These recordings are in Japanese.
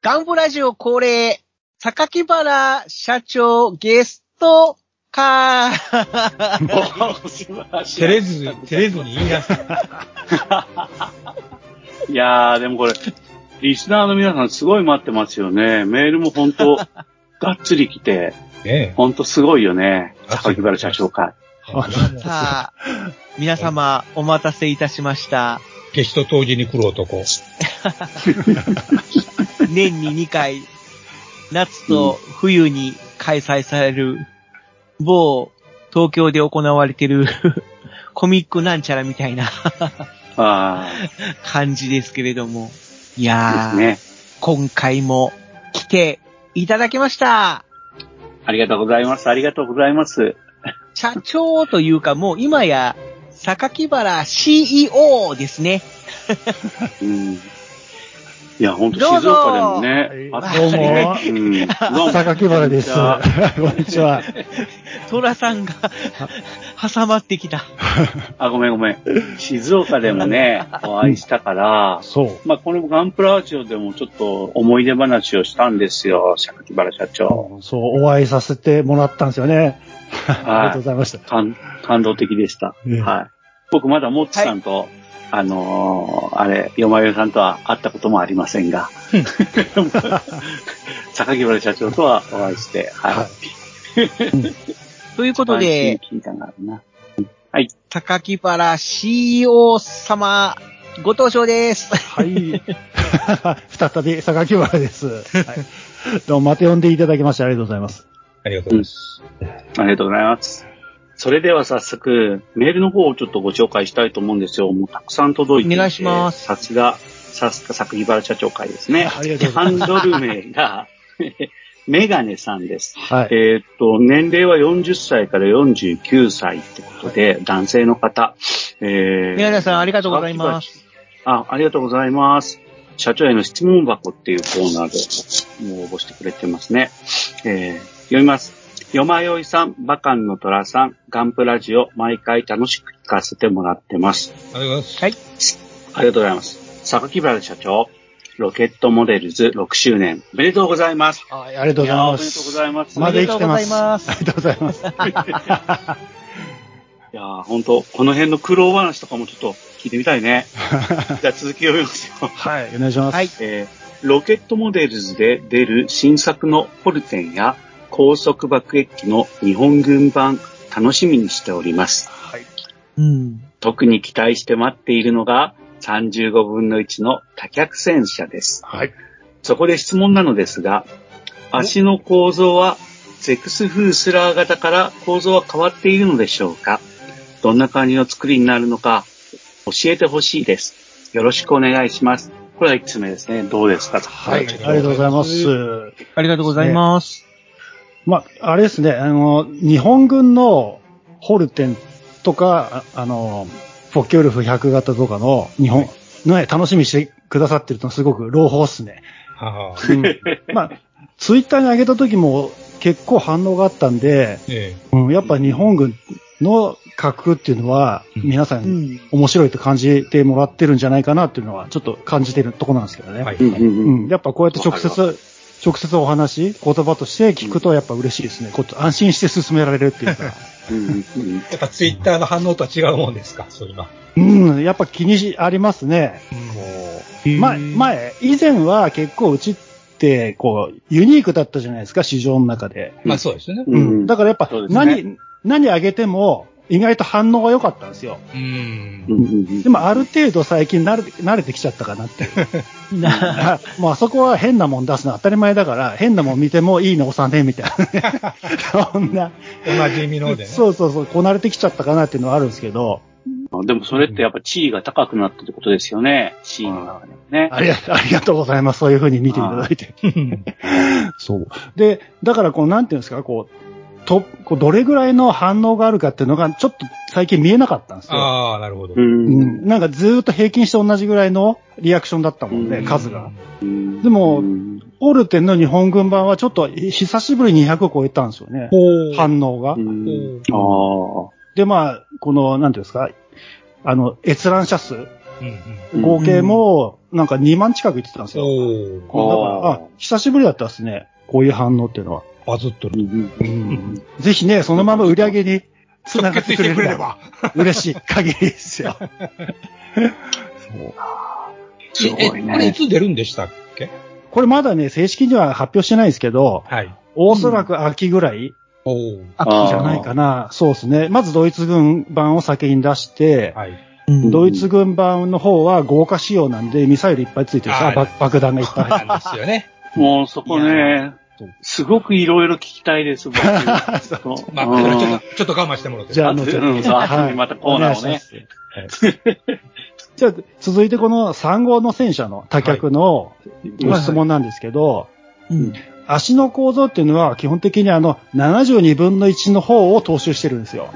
ガンプラジオ恒例、榊原社長ゲストか照れず、照れずに言いなさい。いやー、でもこれ、リスナーの皆さんすごい待ってますよね。メールも本当がっつり来て、ね本当すごいよね。榊原社長会。さあ、皆様お待たせいたしました。消しと当時に来る男。年に2回、夏と冬に開催される、某東京で行われてるコミックなんちゃらみたいなあ感じですけれども。いあ、やー、ね。今回も来ていただきました。ありがとうございます。ありがとうございます。社長というかもう今や、榊原 CEO ですね。うん。いや、本当静岡でもね、はいあったしね。うん。どうも榊原です。こんにちは。トラさんが挟まってきた。あ、ごめんごめん。静岡でもね、お会いしたから、そう。まあ、このガンプラジオでもちょっと思い出話をしたんですよ、榊原社長。そう、お会いさせてもらったんですよね。ありがとうございました。感感動的でした。ええはい。僕まだモッチさんと、あのーあれ、よまよさんとは会ったこともありませんが、榊原社長とはお会いして、はい。はいということで、聞いたんだろうな。榊原 CEO 様、ご登場です。はい。再び、榊原です。はい。どうも、また呼んでいただきましてありがとうございます。ありがとうございます。ありがとうございます。それでは早速、メールの方をちょっとご紹介したいと思うんですよ。もうたくさん届いていて。お願いしますさすが、さすが榊原社長会ですね。ありがとうござハいます。ンドル名が、メガネさんです。はい。えーっと、年齢は40歳から49歳ってことで、男性の方。えー宮根さん、ありがとうございます。あ、ありがとうございます。社長への質問箱っていうコーナーでもう応募してくれてますね。えー読みます。よまよいさん、バカンの虎さん、ガンプラジオ、毎回楽しく聞かせてもらってます。ありがとうございます。はい。ありがとうございます。榊原社長、ロケットモデルズ6周年、おめでとうございます。はいありがとうございやーおめでとうます。ございます。まだ生きてます。あありがとうございます。いやー、ほんと、この辺の苦労話とかもちょっと聞いてみたいね。じゃあ続き読みますよ。はい、お願いします。はい。えーロケットモデルズで出る新作のホルテンや高速爆撃機の日本軍版楽しみにしております。はい。うん。特に期待して待っているのが35分の1の多脚戦車です。はい。そこで質問なのですが、足の構造はゼクスフースラー型から構造は変わっているのでしょうか？どんな感じの作りになるのか教えてほしいです。よろしくお願いします。これは1つ目ですね。どうですか？はい。ありがとうございます。ありがとうございます。まあ、あれですね、あの、日本軍のホルテンとか、ああの、フォッケウルフ100型とかの日本、ね、楽しみにしてくださってるのすごく朗報っすね。はあ、うん、まあ、ツイッターに上げた時も結構反応があったんで、えうん、やっぱ日本軍の格っていうのは、うん皆さうんん。面白いと感じてもらってるんじゃないかなっていうのは、ちょっと感じてるところなんですけどね。えはい。うん、やっぱこうやって直接、直接お話、言葉として聞くとやっぱ嬉しいですね。こう安心して進められるっていうか。やっぱツイッターの反応とは違うもんですか？そういうのは。うん、やっぱ気にし、ありますね。前、前、以前は結構うちって、こう、ユニークだったじゃないですか、市場の中で。まあそうですよね。うんうん。だからやっぱね何、何あげても、意外と反応が良かったんですよ。うん。でもある程度最近慣れ慣れてきちゃったかなって。なもう あそこは変なもん出すの当たり前だから、変なもん見てもいいの押さねえみたいな。そんな。おなじみのでね。そうそうそう、こなれてきちゃったかなっていうのはあるんですけど、あでもそれってやっぱ地位が高くなったってことですよね。地位の中でもね。ありがありがとうございます。そういうふうに見ていただいて。そう。で、だからこう、なんていうんですか、こう、と、こうどれぐらいの反応があるかっていうのが、ちょっと最近見えなかったんですよ。ああ、なるほど。う。うんん。なんかずーっと平均して同じぐらいのリアクションだったもんね、うん数が。うんでもうんオールテンの日本軍版はちょっと久しぶりに200を超えたんですよね。ほう。反応がう。んああ。で、まあ、この、なんていうんですか、あの、閲覧者数、うんうん合計も、なんか2万近くいってたんですうん。よ。おだから、あ、久しぶりだったですね。こういう反応っていうのは。ー。バズっとる。うんうんぜひね、そのまま売り上げに繋がってくれれば嬉しい限りですよ。すごいえ、これいね。つ出るんでしたっけ？これまだね、正式には発表してないですけど、はい。おそらく秋ぐらいおー。秋じゃないかな。そうですね。まずドイツ軍版を先に出して、はい。うんドイツ軍版の方は豪華仕様なんで、ミサイルいっぱいついてるし、あーあ爆爆弾がいっぱい入ってなんですよね。もうそこねそう、すごくいろいろ聞きたいです、まあ、うんちょっと、ちょっと我慢してもらって。じゃあ、あ後ほどうんそう後にまたコーナーをね。じゃあ、続いてこの3号の戦車の多脚のご質問なんですけど、うん。足の構造っていうのは基本的にあの72分の1の方を踏襲してるんですよ。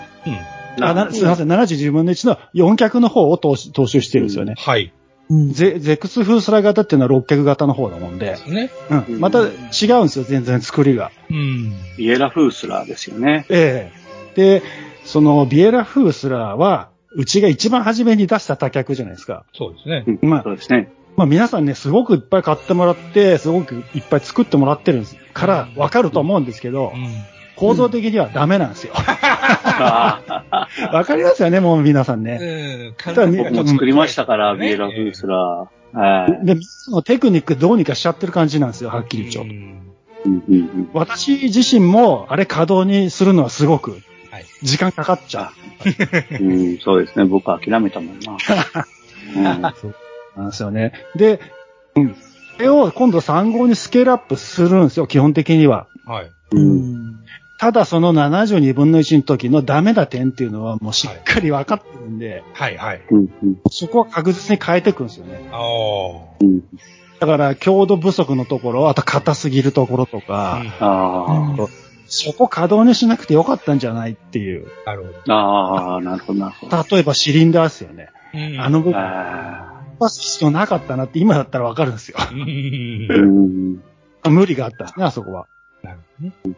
すみません、72分の1の4脚の方を踏襲踏襲してるんですよね。はい。うんゼゼクスフースラー型っていうのは6脚型の方だもんで、ね。うん、また違うんですよ、全然作りが。うん。ビエラフースラーですよね。ええで、そのビエラフースラーは、うちが一番初めに出した多脚じゃないですか。そうですね。うんまあそうですね。まあ皆さんね、すごくいっぱい買ってもらって、すごくいっぱい作ってもらってるんですから、わかると思うんですけどう、ん。構造的にはダメなんですよ。わかりますよね、もう皆さんね。うん。僕も作りましたから、うんビエラフースラー。はい。で、テクニックどうにかしちゃってる感じなんですよ、はっきり言っちゃう私自身も、あれ稼働にするのはすごくはい。時間かかっちゃう。うん、そうですね。僕は諦めたもんな。なんですよね。で、うん。それを今度3号にスケールアップするんですよ、基本的には。はい。うんただその72分の1の時のダメな点っていうのはもうしっかり分かってるんで、はい。はい。そこは確実に変えていくんですよね。ああ。うんだから強度不足のところ、あと硬すぎるところとか、あそこ稼働にしなくてよかったんじゃないっていう。なるほあ、ああ、なるほど、なるほど。例えばシリンダーですよね。ど。うんあの部分、あは必要なかったなって今だったらわかるんですよ。無理があったんですね、あそこは。なるほどね。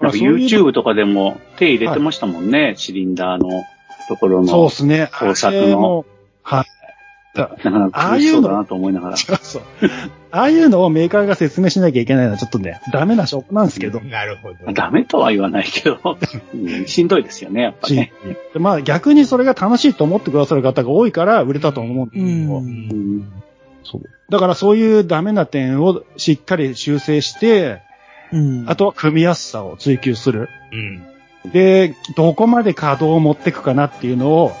YouTube とかでも手入れてましたもんね、シリンダーのところの。そうですね。工作のはい。だなかなか苦しそうだなと思いながら。そうそう。ああいうのをメーカーが説明しなきゃいけないのはちょっとね、ダメな証拠なんですけど。なるほど。ダメとは言わないけど、うんしんどいですよね、やっぱしね。でまあ逆にそれが楽しいと思ってくださる方が多いから売れたと思うんですけど、うんうんそうだからそういうダメな点をしっかり修正して、うんあとは組みやすさを追求する。うん。で、どこまで稼働を持っていくかなっていうのを、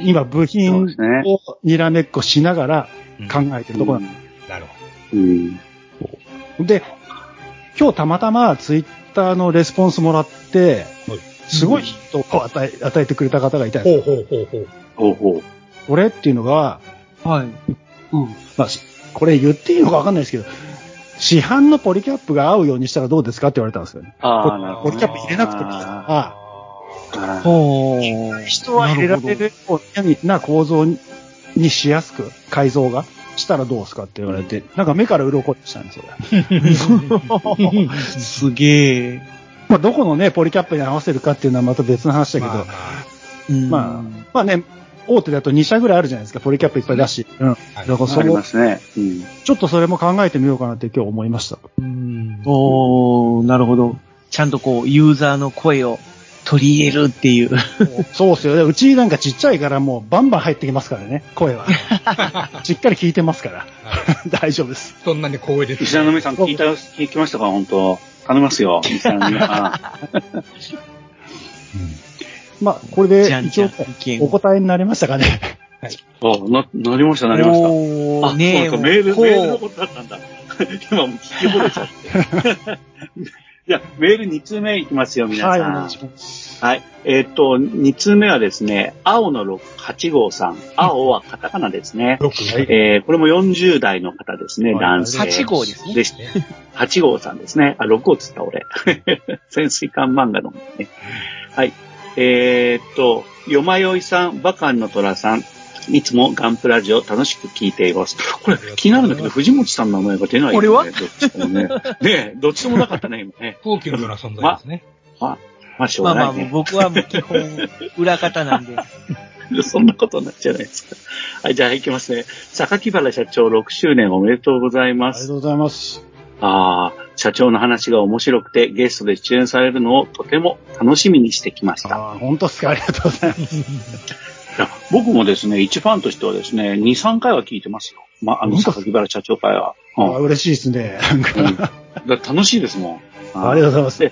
今部品。をにらめっこしながらうん考えてるところなんでなるほうんす。で、今日たまたまツイッターのレスポンスもらって、はいすごいヒットを与え、与えてくれた方がいたんど。ですよ。ほうほうほうほう。ほうほう。これっていうのが、はい。うん。まあ、しこれ言っていいのかわかんないですけど、市販のポリキャップが合うようにしたらどうですかって言われたんですよね。ああ、なるほど。ポリキャップ入れなくてもいいあああほう。人は入れられるような構造ににしやすく改造がしたらどうですかって言われて、なんか目から鱗したんですよ。すげえ。まあ、どこのね、ポリキャップに合わせるかっていうのはまた別の話だけど、まあままあまあね、大手だと2社ぐらいあるじゃないですか、ポリキャップいっぱい出し。うん。だはいからそこありま、すね。うん。ちょっとそれも考えてみようかなって今日思いました。うん。おー、なるほど。ちゃんとこう、ユーザーの声を取り入れるっていう。そうっすよね。うちなんかちっちゃいからもうバンバン入ってきますからね、声は。しっかり聞いてますから。はい大丈夫です。そんなに光栄です。石田の皆さん聞いた、聞きましたか？本当頼みますよ。石田の皆さ まあ、これで一応お答えになりましたかね。ん。おな、なりました、なりました。あ、ねえ、そうか、メール、メールのことだったんだ。今もう聞き惚れちゃって。じゃあ、メール2通目いきますよ、皆さん。はい、お願いします。はい。えーっと、2通目はですね、青の6 8号さん。青はカタカナですね。6、はい。えー、これも40代の方ですね、はい男性。8号ですねでし8号さんですね。あ、6号っつった俺。潜水艦漫画の、ね。はい。えーっと、よまよいさん、バカンの虎さん、いつもガンプラジオ楽しく聞いています。これ気になるんだけど、藤本さんの名前が出ない、ね。俺は？どっちともね。ねえどっちともなかったね、今ね。高級のような存在ですね。まあ、しょうまあまあ、がないね。僕はもう基本、裏方なんで。そんなことになっちゃうじゃないですか。はい、じゃあ行きますね。榊原社長6周年おめでとうございます。ありがとうございます。ああ、社長の話が面白くてゲストで出演されるのをとても楽しみにしてきました。ああ、本当っすかありがとうございます。い や僕もですね、一ファンとしてはですね、2、3回は聞いてますよ。まあ、あの、榊原社長会は。うんあ嬉しいですね。なんかうんだ楽しいですもん。ありがとうござい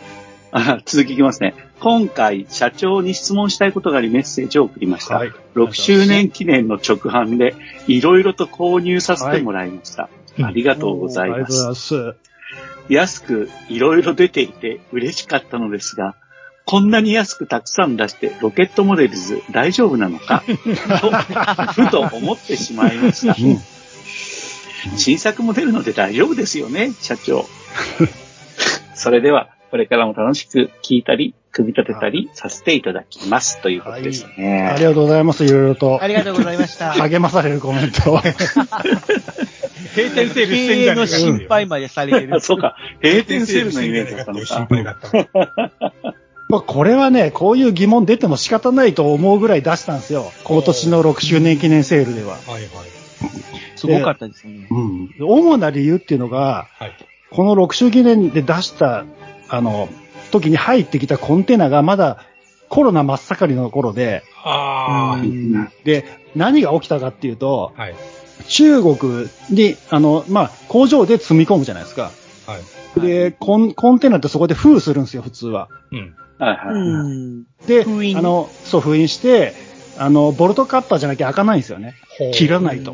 ます。続きいきますね。今回、社長に質問したいことがありメッセージを送りました。はい。6周年記念の直販で、いろいろと購入させてもらいました。いありがとうございありがとうご。ざいます。安くいろいろ出ていて嬉しかったのですが、こんなに安くたくさん出してロケットモデルズ大丈夫なのか？と、ふと思ってしまいました。うん。新作も出るので大丈夫ですよね、社長。それでは、これからも楽しく聞いたり、組み立てたりさせていただきます。ということですね。ありがとうございます。いろいろとあ。りがとうございました。励まされるコメントを。閉店セール経してんじゃねえか営の心配までされてるあ。そうか、閉店セールのイメージだったの心か。配があった。まあ、これはね、こういう疑問出ても仕方ないと思うぐらい出したんですよ。今年の6周年記念セールでは。はいはい。すごかったですね。うん。主な理由っていうのが、はい。この6周記念で出した、あの、時に入ってきたコンテナがまだコロナ真っ盛りの頃で、ああ、うんで、何が起きたかっていうと、はい。中国に、あの、まあ、工場で積み込むじゃないですか。はい。で、コンコンテナってそこで封するんですよ、普通は。うん。はいはい。うん。で、封印あの、そう、封印して、あの、ボルトカッターじゃなきゃ開かないんですよね。切らないと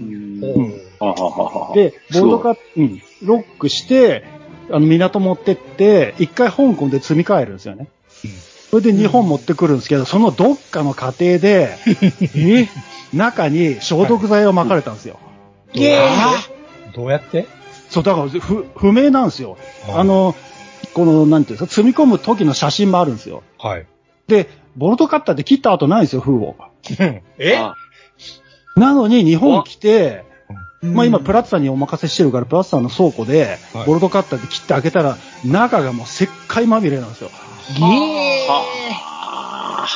で、ボルトカッ、うん、ロックして、あの、港持ってって、一回香港で積み替えるんですよね。それで日本持ってくるんですけど、そのどっかの過程で、え？中に消毒剤を巻かれたんですよ。イェーイどうやって？そう、だから不、不明なんですよ。あ、の、この、なんていうんですか、積み込む時の写真もあるんですよ。はい。で、ボルトカッターで切った後ないんですよ、封を。え？あ。なのに日本来て、うん。まあ今プラッツァーにお任せしてるから、プラッツァーの倉庫ではい、ボルトカッターで切って開けたら、中がもう石灰まみれなんですよ。イエーイは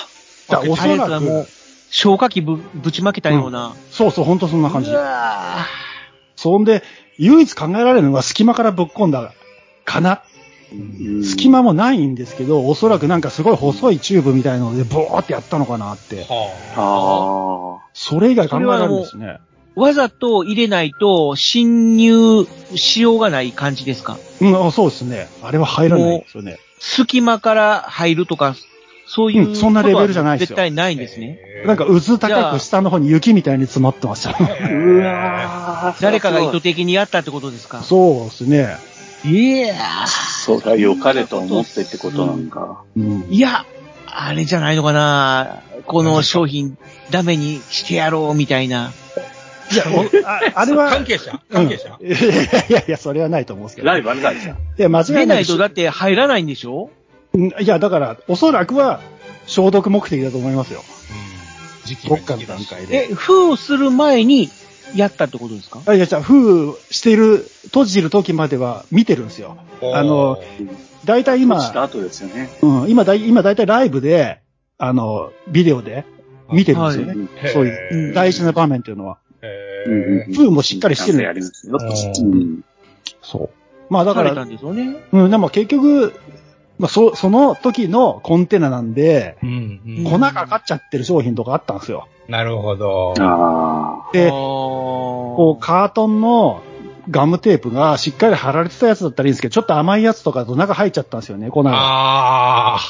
だからおそらく、はもう、消火器ぶぶちまけたような。そうそう、本当そんな感じう。わそんで、唯一考えられるのが隙間からぶっ込んだかな。うん隙間もないんですけど、おそらくなんかすごい細いチューブみたいなので、ボーってやったのかなって。はあそれ以外考えられるんですね。わざと入れないと侵入しようがない感じですか？うん、あそうですね。あれは入らないですよね。隙間から入るとか、そういう、うんそんなレベルじゃないですよ絶対ないあ。んですね。なんか渦高く下の方に雪みたいに詰まってました。あ。うわー誰かが意図的にやったってことですか？そうですね。いやそうだ、良かれと思ってってことなんか。うんいや、あれじゃないのかなこの商品ダメにしてやろうみたいな。いや、おああれは、関係者？関係者？うんいやいやいや、それはないと思うんですけど。ライバルだじゃん。いや、間違いな出ないいとだって入らないんでしょ？うんいや、だから、おそらくは消毒目的だと思いますよ。うん。時期どっかの段階え、で。封する前にやったってことですか？あいや、じゃあ、封してる、閉じる時までは見てるんですよ。あの、だいたい今、落ちた後ですよね。うん、今だい、今だいたいライブで、あの、ビデオで見てるんですよね。はいそういううん大事な場面っていうのは。封もしっかりしてるちゃんとやりますよ。そう。まあだからされた、んですよね。うん、でも結局、まあそ、その時のコンテナなんで、うんうん粉かかっちゃってる商品とかあったんですよ。なるほど。あで、ここう、カートンのガムテープがしっかり貼られてたやつだったらいいんですけど、ちょっと甘いやつとかだと中入っちゃったんですよね、粉が。ああ。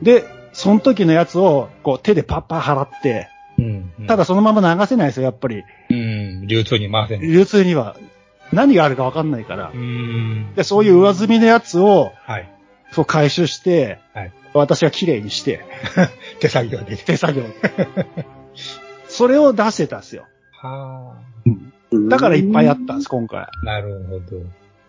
で、その時のやつを、こう、手でパッパ払って、うんうんただそのまま流せないですよ、やっぱり。うん、流通に回せん。流通には。何があるかわかんないからう。ん。で、そういう上積みのやつを、はい。そう回収して、はい私が綺麗にして、手作業で。手作業で。それを出してたんですよ。はだからいっぱいあったんです、今回。あ。なるほど。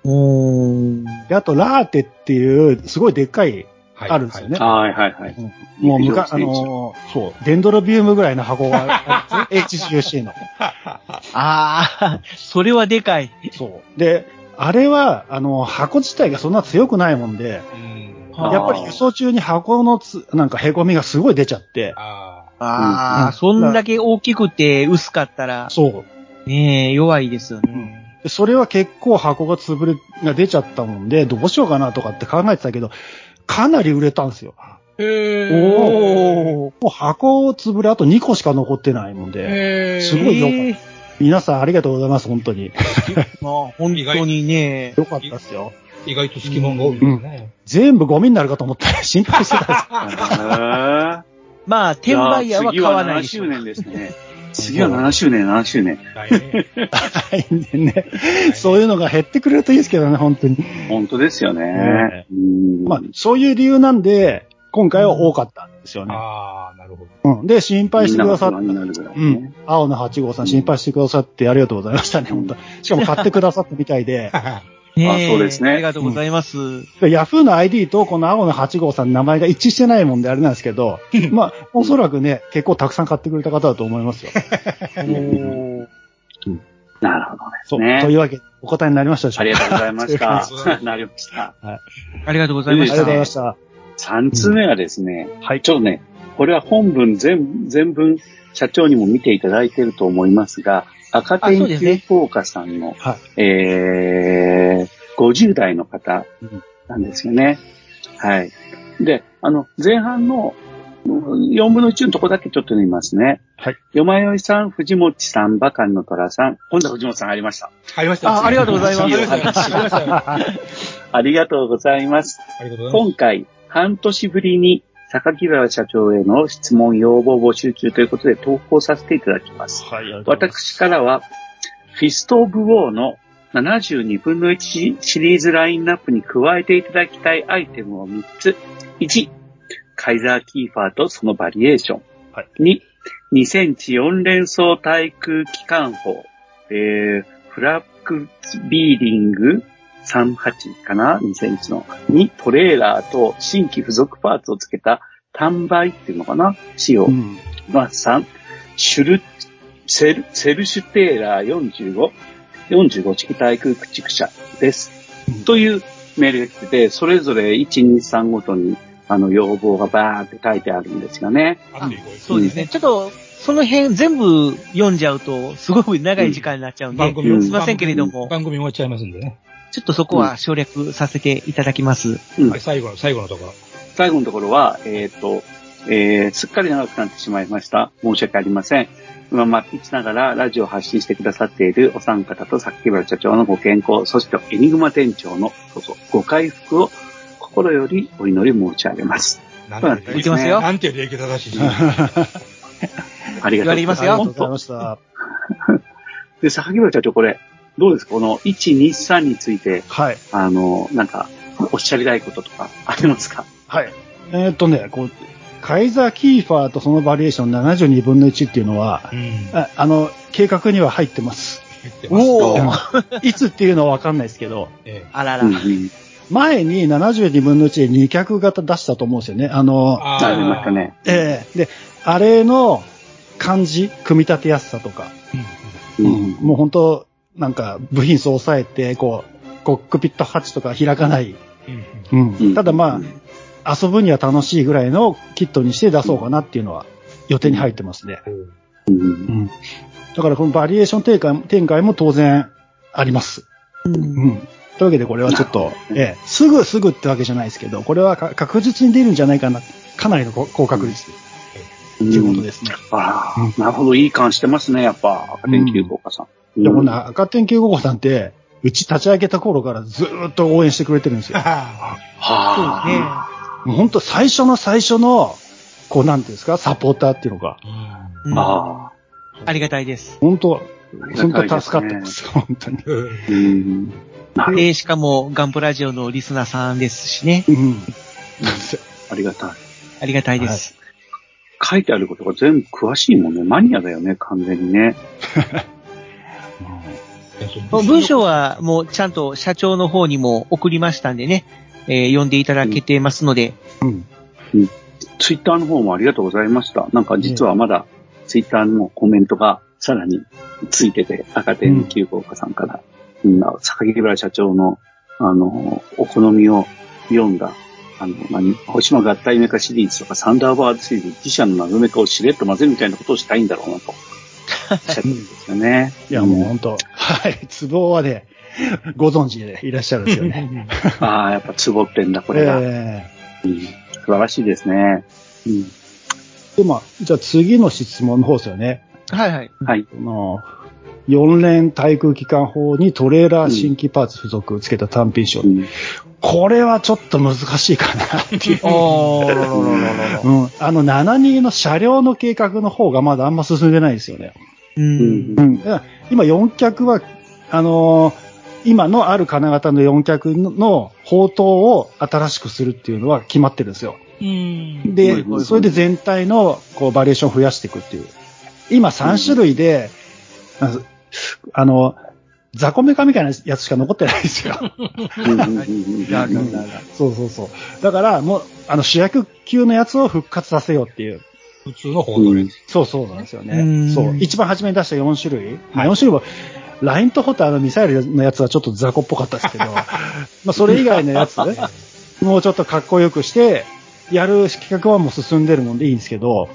おー。で、あと、ラーテっていう、すごいでっかいあるんですよね。はいはいはい。もう昔、あのーそう、デンドロビウムぐらいの箱があるんですね HCC の。ああ、それはでかい。そう。で、あれは、あの、箱自体がそんな強くないもんで、うん。やっぱり輸送中に箱のつ、なんか凹みがすごい出ちゃって、あああ、うんそんだけ大きくて薄かったら、そう。ねえ、弱いですよね。でそれは結構箱が潰れ、が出ちゃったもんで、どうしようかなとかって考えてたけど、かなり売れたんですよ。あ。へおもう箱を潰れあと2個しか残ってないもんで、へすごいよかったええ皆さんありがとうございます、本当に。まあ、本当にね。よかったですよ。意外と隙間が多いですね。全部ゴミになるかと思ったら心配してたんです へまあ、転売屋は買わないでしょ次は7周年ですね。次は7周年、7周年。来年来年ね。そういうのが減ってくれるといいですけどね、本当に。本当ですよねね。うんまあ、そういう理由なんで、今回は多かったんですよね。ああ、なるほど。うん。で、心配してくださった。ねうん。青の8号さん心配してくださってありがとうございましたね、本当しかも買ってくださったみたいで。ねあそうですねありがとうございます。ヤフーの ID とこの青の8号さんの名前が一致してないもんであれなんですけど、まあ、おそらくね、結構たくさん買ってくれた方だと思いますよ。なるほどそう。ね。というわけで、お答えになりましたでしょありがとうございましありがとうございまた。なりました。ありがとうございました。ありがとうございました。3つ目はですね、はい。ちょっとね、これは本文全全文社長にも見ていただいていると思いますが、赤点そうですね球効果さんの、はい。えー、50代の方なんですよね。はい。で、あの、前半の4分の1のとこだけちょっと読みますね。はい。よまよいさん、藤本さん、バカンの虎さん、今度は藤本さん入りました。入りました。あありがとうございますありがとうございます。今回、半年ぶりに榊原社長への質問要望募集中ということで投稿させていただきます。はい。私からは、フィスト・オブ・ウォーの72分の1シリーズラインナップに加えていただきたいアイテムを3つ。1、カイザー・キーファーとそのバリエーション。はい2、2センチ4連装対空機関砲。えー、フラッグビーディング38かな ?2 センチの。2、トレーラーと新規付属パーツをつけた単売っていうのかな？仕様。うん。まあ、3、シュル、セル、セルシュテーラー45、45式対空駆逐車です。うんというメールが来てて、それぞれ1、2、3ごとに、あの、要望がバーって書いてあるんですよね。そうですね。ちょっと、その辺全部読んじゃうと、すごく長い時間になっちゃうんで、番組をうんすいませんけれども、番組終わっちゃいますんでね。ちょっとそこは省略させていただきます。うんはい、最後の、最後のところ。最後のところは、えっ、と、えー、すっかり長くなってしまいました。申し訳ありません。今、まあ、いつながらラジオを発信してくださっているお三方と榊原社長のご健康、そしてエニグマ店長のご回復を心よりお祈り申し上げます。なんて言ってますよ。なんて礼儀正しい。ありがとうございます。言われますよありがとうございました。で、榊原社長、これ、どうですか？この1、2、3について、はい。あの、なんか、おっしゃりたいこととかありますか？はい。えーっとね、こう、カイザーキーファーとそのバリエーション72分の1っていうのは、うん。ああの、計画には入ってます。言ってますおとー いつっていうのはわかんないですけど、ええあらら。うんうん。前に72分の1で2脚型出したと思うんですよね。あの、あありましたね。ええで、あれの感じ、組み立てやすさとか、うんうん。もう本当なんか部品数を抑えて、こう、コックピットハッチとか開かない。うんただまあ、遊ぶには楽しいぐらいのキットにして出そうかなっていうのは予定に入ってますね。うんうん。だからこのバリエーション展開展開も当然あります。うんうん。というわけでこれはちょっと、ええ、すぐすぐってわけじゃないですけど、これはか確実に出るんじゃないかな。かなりの高高確率うんということですね。ああ、なるほど、いい感してますね、やっぱ、赤点球効果さん。いや、こんうんな赤点9号さんって、うち立ち上げた頃からずーっと応援してくれてるんですよ。ははそうね。もう本当最初の最初の、こうなんていうんですか、サポーターっていうのが、あうんあ。あありがたいです。本当本当助かってます、本当に。うん。しかも、ガンプラジオのリスナーさんですしね。うん。ありがたい。ありがたいです。書いてあることが全部詳しいもんね。マニアだよね、完全にね。文章はもうちゃんと社長の方にも送りましたんでね、えー読んでいただけてますので、うん。ツイッターの方もありがとうございました。なんか実はまだツイッターのコメントがさらについてて、赤点9号家さんから、うん、坂木原社長の、あの、お好みを読んだ、あの、何、星間合体メカシリーズとかサンダーバードシリーズ、自社の謎メカをしれっと混ぜるみたいなことをしたいんだろうなと。しゃるんですよね。いや、もう本当、はい、ツボはね、ご存知でいらっしゃるんですよね。うん。ああ、やっぱツボってんだ、これが。えうん素晴らしいですね。うん。ーで、まあ、じゃあ次の質問の方ですよね。はいはい。はい。4連対空機関砲にトレーラー新規パーツ付属つけた単品賞。うんこれはちょっと難しいかなっていう。うん。あの、72の車両の計画の方がまだあんま進んでないですよね。うん。うん。今4脚は、あのー今のある金型の4脚の砲塔を新しくするっていうのは決まってるんですよ。うん。でそれで全体のこうバリエーションを増やしていくっていう。今3種類で、あの雑魚メカみたいなやつしか残ってないんですよ。うんうんうんうんなるほどそうそうそう。だからもう、あの主役級のやつを復活させようっていう。普通の本当に。そうそうなんですようね。んそう。一番初めに出した4種類。まあ4種類は、ラインとホターのミサイルのやつはちょっと雑魚っぽかったですけど、まあそれ以外のやつ、もうちょっとかっこよくして、やる企画はもう進んでるもんでいいんですけど、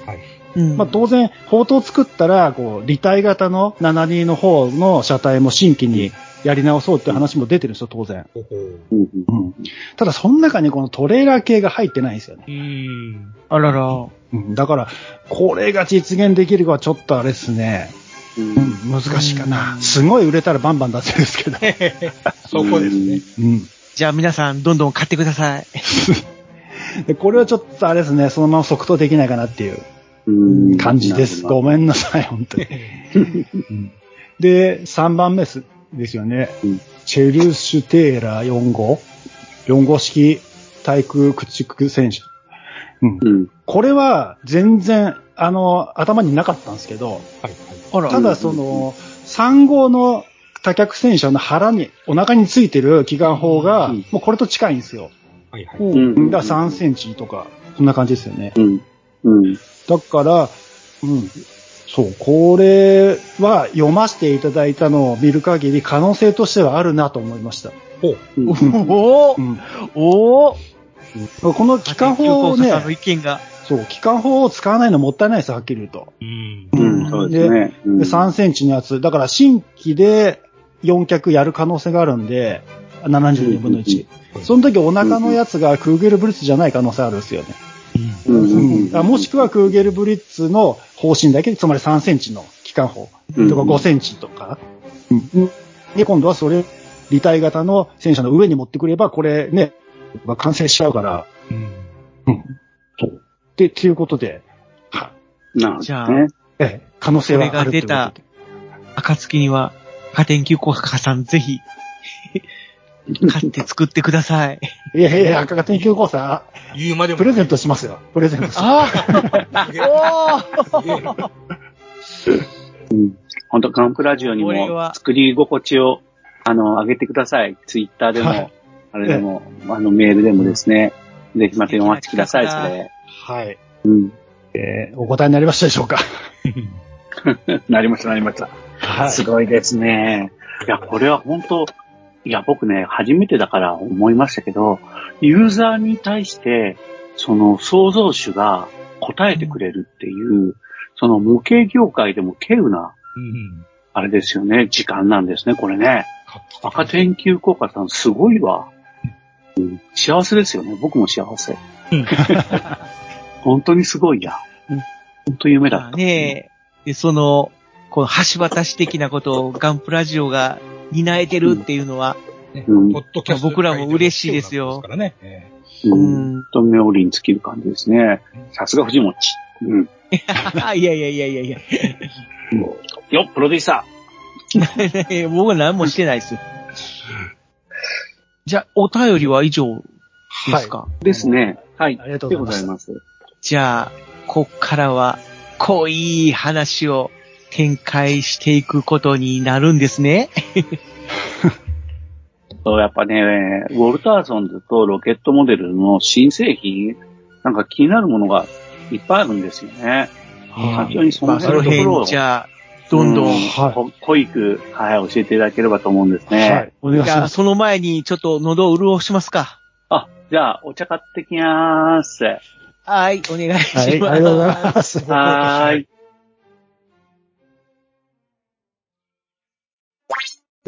うん。まあ当然、砲塔作ったら、こう、立体型の72の方の車体も新規にやり直そうっていう話も出てるんですよ、当然。ううんうんうん。ただ、その中にこのトレーラー系が入ってないんですよね。うん。あらら。うん。だから、これが実現できるかはちょっとあれですね。うんうん、難しいかな。すごい売れたらバンバン出せるんですけど。そこですね。うん。じゃあ皆さん、どんどん買ってください。でこれはちょっとあれですね、そのまま即答できないかなっていううん感じです。ごめんなさい、本当に。う んで、3番目ですですよね。うんチェルシュテーラー4号。4号式対空駆逐戦車。うん。うん。これは全然、あの、頭になかったんですけど、はいあら。ただその、3号の多脚戦車の腹に、お腹についてる機関砲が、うんもうこれと近いんですよ。はい。はい。うんうんだから3センチとか、そんな感じですよね。うん。うん。だから、うん。そう、これは読ませていただいたのを見る限り可能性としてはあるなと思いました。ほう。うんおーうん。おーこの機関砲をねの意見が。そう、機関砲を使わないのもったいないです、はっきり言うと。うん。うん、そうですね。うんで、3センチのやつ。だから新規で4脚やる可能性があるんで、72分の1。その時お腹のやつがクーゲルブリッツじゃない可能性あるんですよね。うんうんあもしくはクーゲルブリッツの方針だけ、つまり3センチの機関砲うんとか5センチとか。うんで、今度はそれ、立体型の戦車の上に持ってくれば、これね、まあ完成しちゃうから、うん。そう。で、っていうことで、はなるほじゃあ。ええ、可能性はあるということでこれが出暁には、加点級国家さんぜひ、買って作ってください。いやいや、赤型研究講座、言うまでも。プレゼントしますよ。プレゼントします。ああ うん。本当ガンプラジオにも作り心地を、あの、上げてください。ツイッターでも、はいあれでも、あの、メールでもですね。ぜひまた読ませてください、それ。はい。うん。えーお答えになりましたでしょうか？なりました、なりました。はすごいですね。いや、これは本当、いや、僕ね、初めてだから思いましたけど、ユーザーに対して、その創造主が答えてくれるっていう、その模型業界でも稀有な、あれですよね、時間なんですね、これね。赤天球効果さん、すごいわ。うん幸せですよね、僕も幸せ。本当にすごいや。本当夢だった。ねで、その、この橋渡し的なことをガンプラジオが担えてるっていうのは、うんポッドキャスト僕らも嬉しいですよからね。えう。うんん。本当妙利に尽きる感じですね。さすが藤持ち。うん。いやいやいやいやいや。よっ、プロデューサー。僕は何もしてないです。じゃあ、お便りは以上ですか、ですね。はい。ありがとうございますでございます。じゃあ、こっからは濃い話を展開していくことになるんですね。そう、やっぱね、ウォルターソンズとロケットモデルの新製品、なんか気になるものがいっぱいあるんですよね。はい非常にその辺のところを、辺、じゃあ、どんどん。うはいこ濃いく、はい、教えていただければと思うんですね。はい。お願いじゃあ、します。その前にちょっと喉を潤しますか。あ、じゃあ、お茶買ってきまーす。はい、お願いします。はい、ありがとうございます。はーい。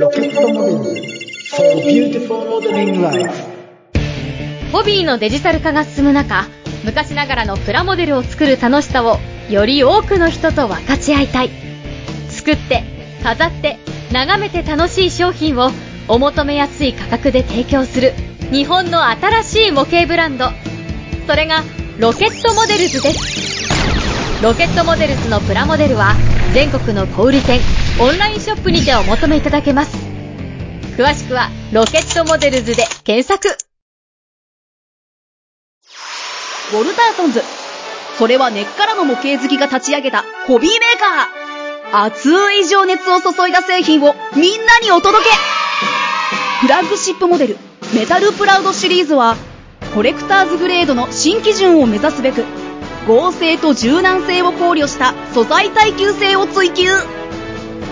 ロケットモデル for beautiful modeling life. ホビーのデジタル化が進む中、昔ながらのプラモデルを作る楽しさをより多くの人と分かち合いたい。作って、飾って、眺めて楽しい商品をお求めやすい価格で提供する日本の新しい模型ブランド。それがロケットモデルズです。ロケットモデルズのプラモデルは全国の小売店、オンラインショップにてお求めいただけます。詳しくはロケットモデルズで検索。ウォルターソンズ。それは根っからの模型好きが立ち上げたホビーメーカー。熱い情熱を注いだ製品をみんなにお届けフラッグシップモデル、メタルプラウドシリーズは、コレクターズグレードの新基準を目指すべく、合成と柔軟性を考慮した素材耐久性を追求。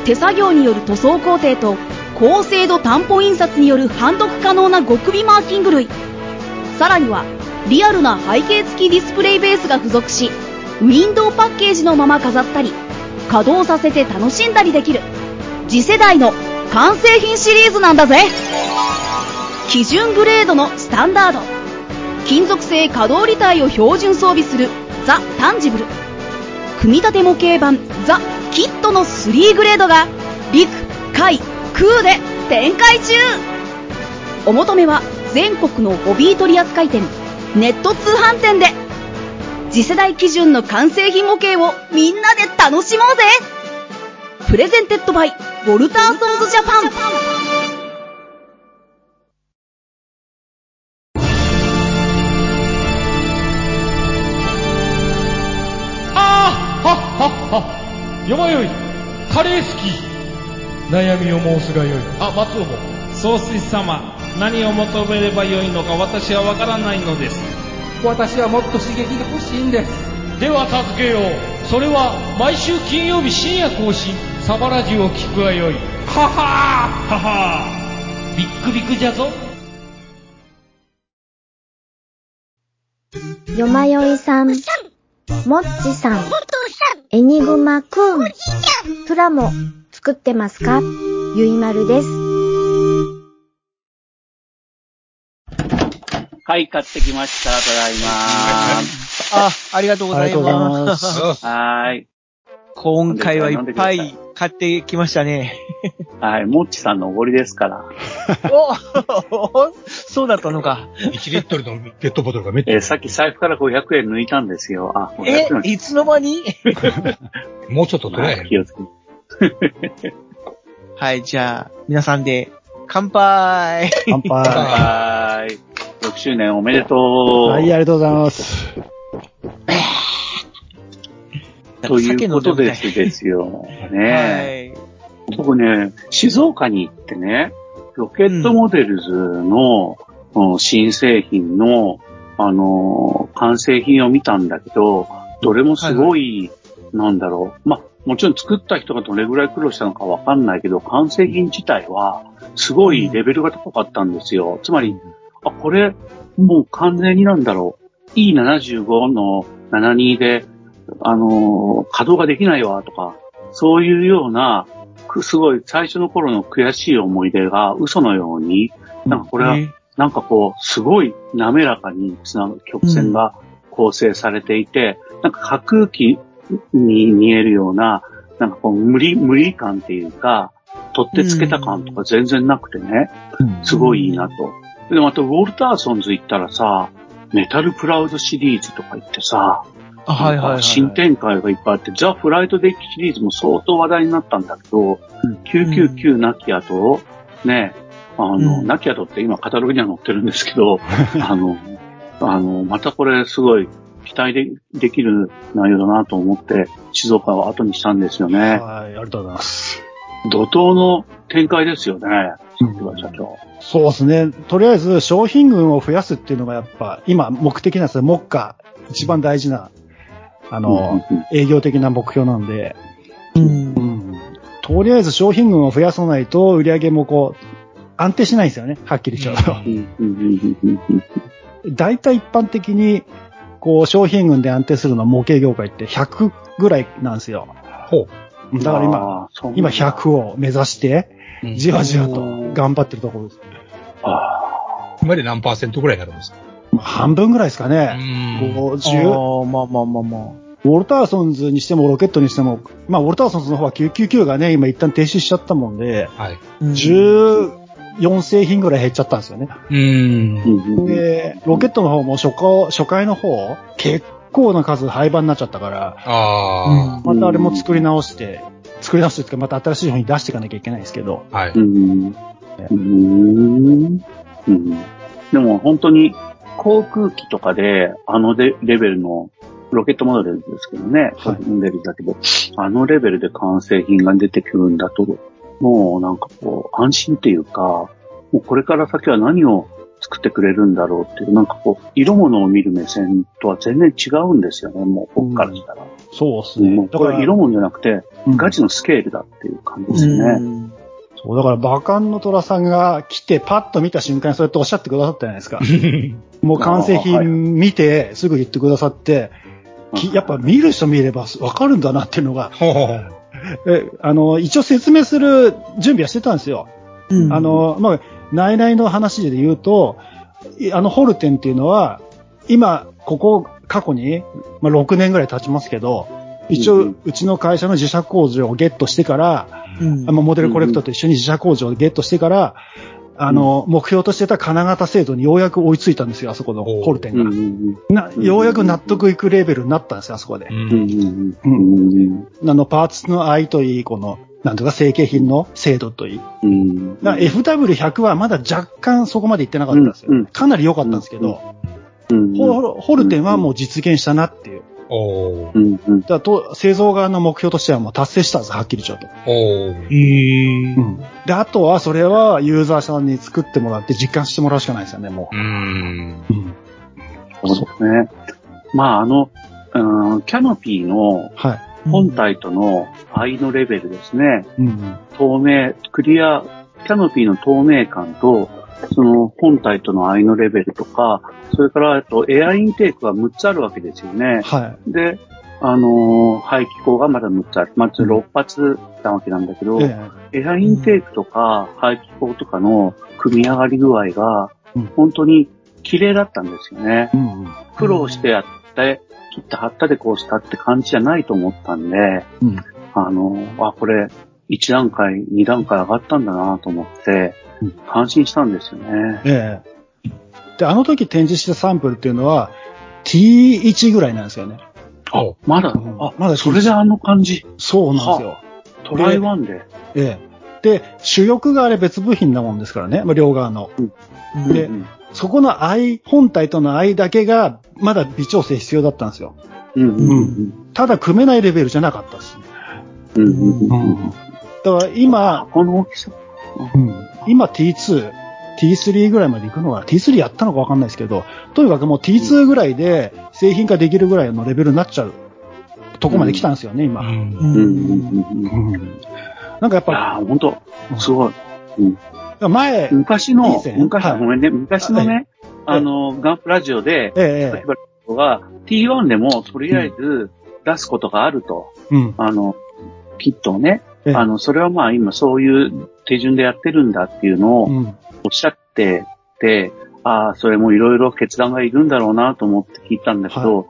手作業による塗装工程と高精度担保印刷による判読可能な極微マーキング類。さらにはリアルな背景付きディスプレイベースが付属しウィンドウパッケージのまま飾ったり稼働させて楽しんだりできる。次世代の完成品シリーズなんだぜ。基準グレードのスタンダード。金属製可動履帯を標準装備するザ・タンジブル。組み立て模型版ザ・キットの3グレードが陸、海、空で展開中。お求めは全国のホビー取扱店ネット通販店で。次世代基準の完成品模型をみんなで楽しもうぜ。プレゼンテッドバイウォルターソンズジャパン。よまよい。カレー好き。悩みを申すがよい。あ松尾も。総帥様何を求めればよいのか私はわからないのです。私はもっと刺激が欲しいんです。では助けよう。それは毎週金曜日深夜更新。サバラジュを聞くがよい。ははー。ははー。ビックビックじゃぞ。よまよいさん、もっちさん、エニグマくん、プラモ作ってますか？ゆいまるです。はい、買ってきました。ただいあ、ありがとうございありがとうございま。ますす。ま。はーい。今回はいっぱい買ってきましたね。はい、もっちさんのおごりですから。お そうだったのか。1リットルのペットボトルがめっちゃ、えーさっき財布から500円抜いたんですよ。あ、え500円。いつの間に？もうちょっと取れへん。気をつけはい、じゃあ、皆さんで、乾杯乾杯。はーい。6周年おめでとう。はい、ありがとうございます。ということですですよ。ね僕ね、静岡に行ってね、ロケットモデルズの、うん新製品の、あのー完成品を見たんだけど、どれもすごい、なんだろう。まあ、もちろん作った人がどれぐらい苦労したのかわかんないけど、完成品自体は、すごいレベルが高かったんですよ。つまり、あ、これ、もう完全になんだろう。E75 の72で、あのー稼働ができないわとか、そういうような、くすごい最初の頃の悔しい思い出が嘘のように、なんかこれは、ねなんかこう、すごい滑らかにつなぐ曲線が構成されていて、なんか架空機に見えるような、なんかこう無理、無理感っていうか、取ってつけた感とか全然なくてね、すごいいいなと。で、またウォルターソンズ行ったらさ、メタルプラウドシリーズとか行ってさ、あはいはいはい。新展開がいっぱいあって、ザ・フライトデッキシリーズも相当話題になったんだけど、999なき後、ね、あの、うんなき後って今カタログには載ってるんですけど、あの、あの、またこれすごい期待でできる内容だなと思って、静岡を後にしたんですよね。はい、ありがとうございます。怒涛の展開ですよね、社長。そうですね。とりあえず商品群を増やすっていうのがやっぱ今目的なんですよ。目下一番大事な、あの、うんうん営業的な目標なんで、うんう。ん。とりあえず商品群を増やさないと売り上げもこう、安定しないんですよね。はっきり言っちゃうと。うんうんうんうんうん大体一般的に、こう、商品群で安定するのは模型業界って100ぐらいなんですよ。ほだから今、今100を目指して、う。じわじわと頑張ってるところです。あ今で何パーセントぐらいになるんですか？まあ半分ぐらいですかうね。ん。こうあ10あ、まあまあまあまあ。ウォルターソンズにしてもロケットにしても、まあ、ウォルターソンズの方は999がね、今一旦停止しちゃったもんで、はい。うん14製品ぐらい減っちゃったんですよね。うんで、ロケットの方も初回、初回の方、結構な数廃盤になっちゃったから、あまたあれも作り直して、作り直してっていうか、また新しい方に出していかなきゃいけないんですけど、あ。はい。うんうんうんでも本当に航空機とかであのレレベルのロケットモデルですけどね、はいモデルだけど、あのレベルで完成品が出てくるんだと、もうなんかこう安心っていうか、もうこれから先は何を作ってくれるんだろうっていう、なんかこう、色物を見る目線とは全然違うんですよね、もう僕からしたら。そうですね。もうだから、これ色物じゃなくて、うんガチのスケールだっていう感じですよね。うんそう、だから、バカンの虎さんが来て、パッと見た瞬間にそうやっておっしゃってくださったじゃないですか。もう完成品見て、すぐ言ってくださって、きやっぱ見る人見ればわかるんだなっていうのが。え、あの、一応説明する準備はしてたんですよ。うん。あ、の、まあ、内々の話で言うと、いあのホルテンっていうのは、今、ここ、過去に、まあ、6年ぐらい経ちますけど、一応うちの会社の自社工場をゲットしてから、うん。あのモデルコレクターと一緒に自社工場をゲットしてから、あの、目標としてた金型制度にようやく追いついたんですよ、あそこのホルテンが。うんうんなようやく納得いくレベルになったんですよ、あそこでう。うんん。うんうんうんあの、パーツの愛といい、この、なんとか成形品の精度といい。うんだから FW100 はまだ若干そこまでいってなかったんですよ。うんうんかなり良かったんですけど、ホルテンはもう実現したなっていう。おー。うんうんだと製造側の目標としてはもう達成したんです、はっきり言っちゃうと。おー。へえ。で、あとはそれはユーザーさんに作ってもらって実感してもらうしかないですよね、もうーん。う。うんそうですね。まあ、あの、うんキャノピーのはい。本体との愛のレベルですね。うん。透明、クリア、キャノピーの透明感と、その本体との愛のレベルとか、それから、あとエアインテークが6つあるわけですよね。はで、あのー排気口がまだ6つある。まず6発なわけなんだけど、エアインテークとか排気口とかの組み上がり具合がうん、本当に綺麗だったんですよねえ。うん。苦労してやって、切って貼ったでこうしたって感じじゃないと思ったんで、うん。あの、あ、これ、1段階、2段階上がったんだなと思ってうん、感心したんですよね。ええで、あの時展示したサンプルっていうのは T1 ぐらいなんですよね。あ、まだ、うんあ、まだそれであの感じ？そうなんですよ。トライワンで。ええで、主翼があれ別部品なもんですからね、まあ両側の。でうんそこの愛、本体との愛だけが、まだ微調整必要だったんですよ。うんうんうんただ組めないレベルじゃなかったですね。うんうんうんうんだから今、この大きさ？うん今 T2、T3 ぐらいまで行くのが、T3 やったのかわかんないですけど、とにかくもう T2 ぐらいで製品化できるぐらいのレベルになっちゃうとこまで来たんですよね、今。なんかやっぱ、やー、ほんと、すごい。前、昔の昔、はいごめんね、昔のね、ええあの、ガンプラジオで、えええが T1 でもとりあえず出すことがあると。えうん。あの、キットをね。ええあの、それはまあ今そういう手順でやってるんだっていうのをうん。おっしゃってて、ああ、それもいろいろ決断がいるんだろうなと思って聞いたんだけど、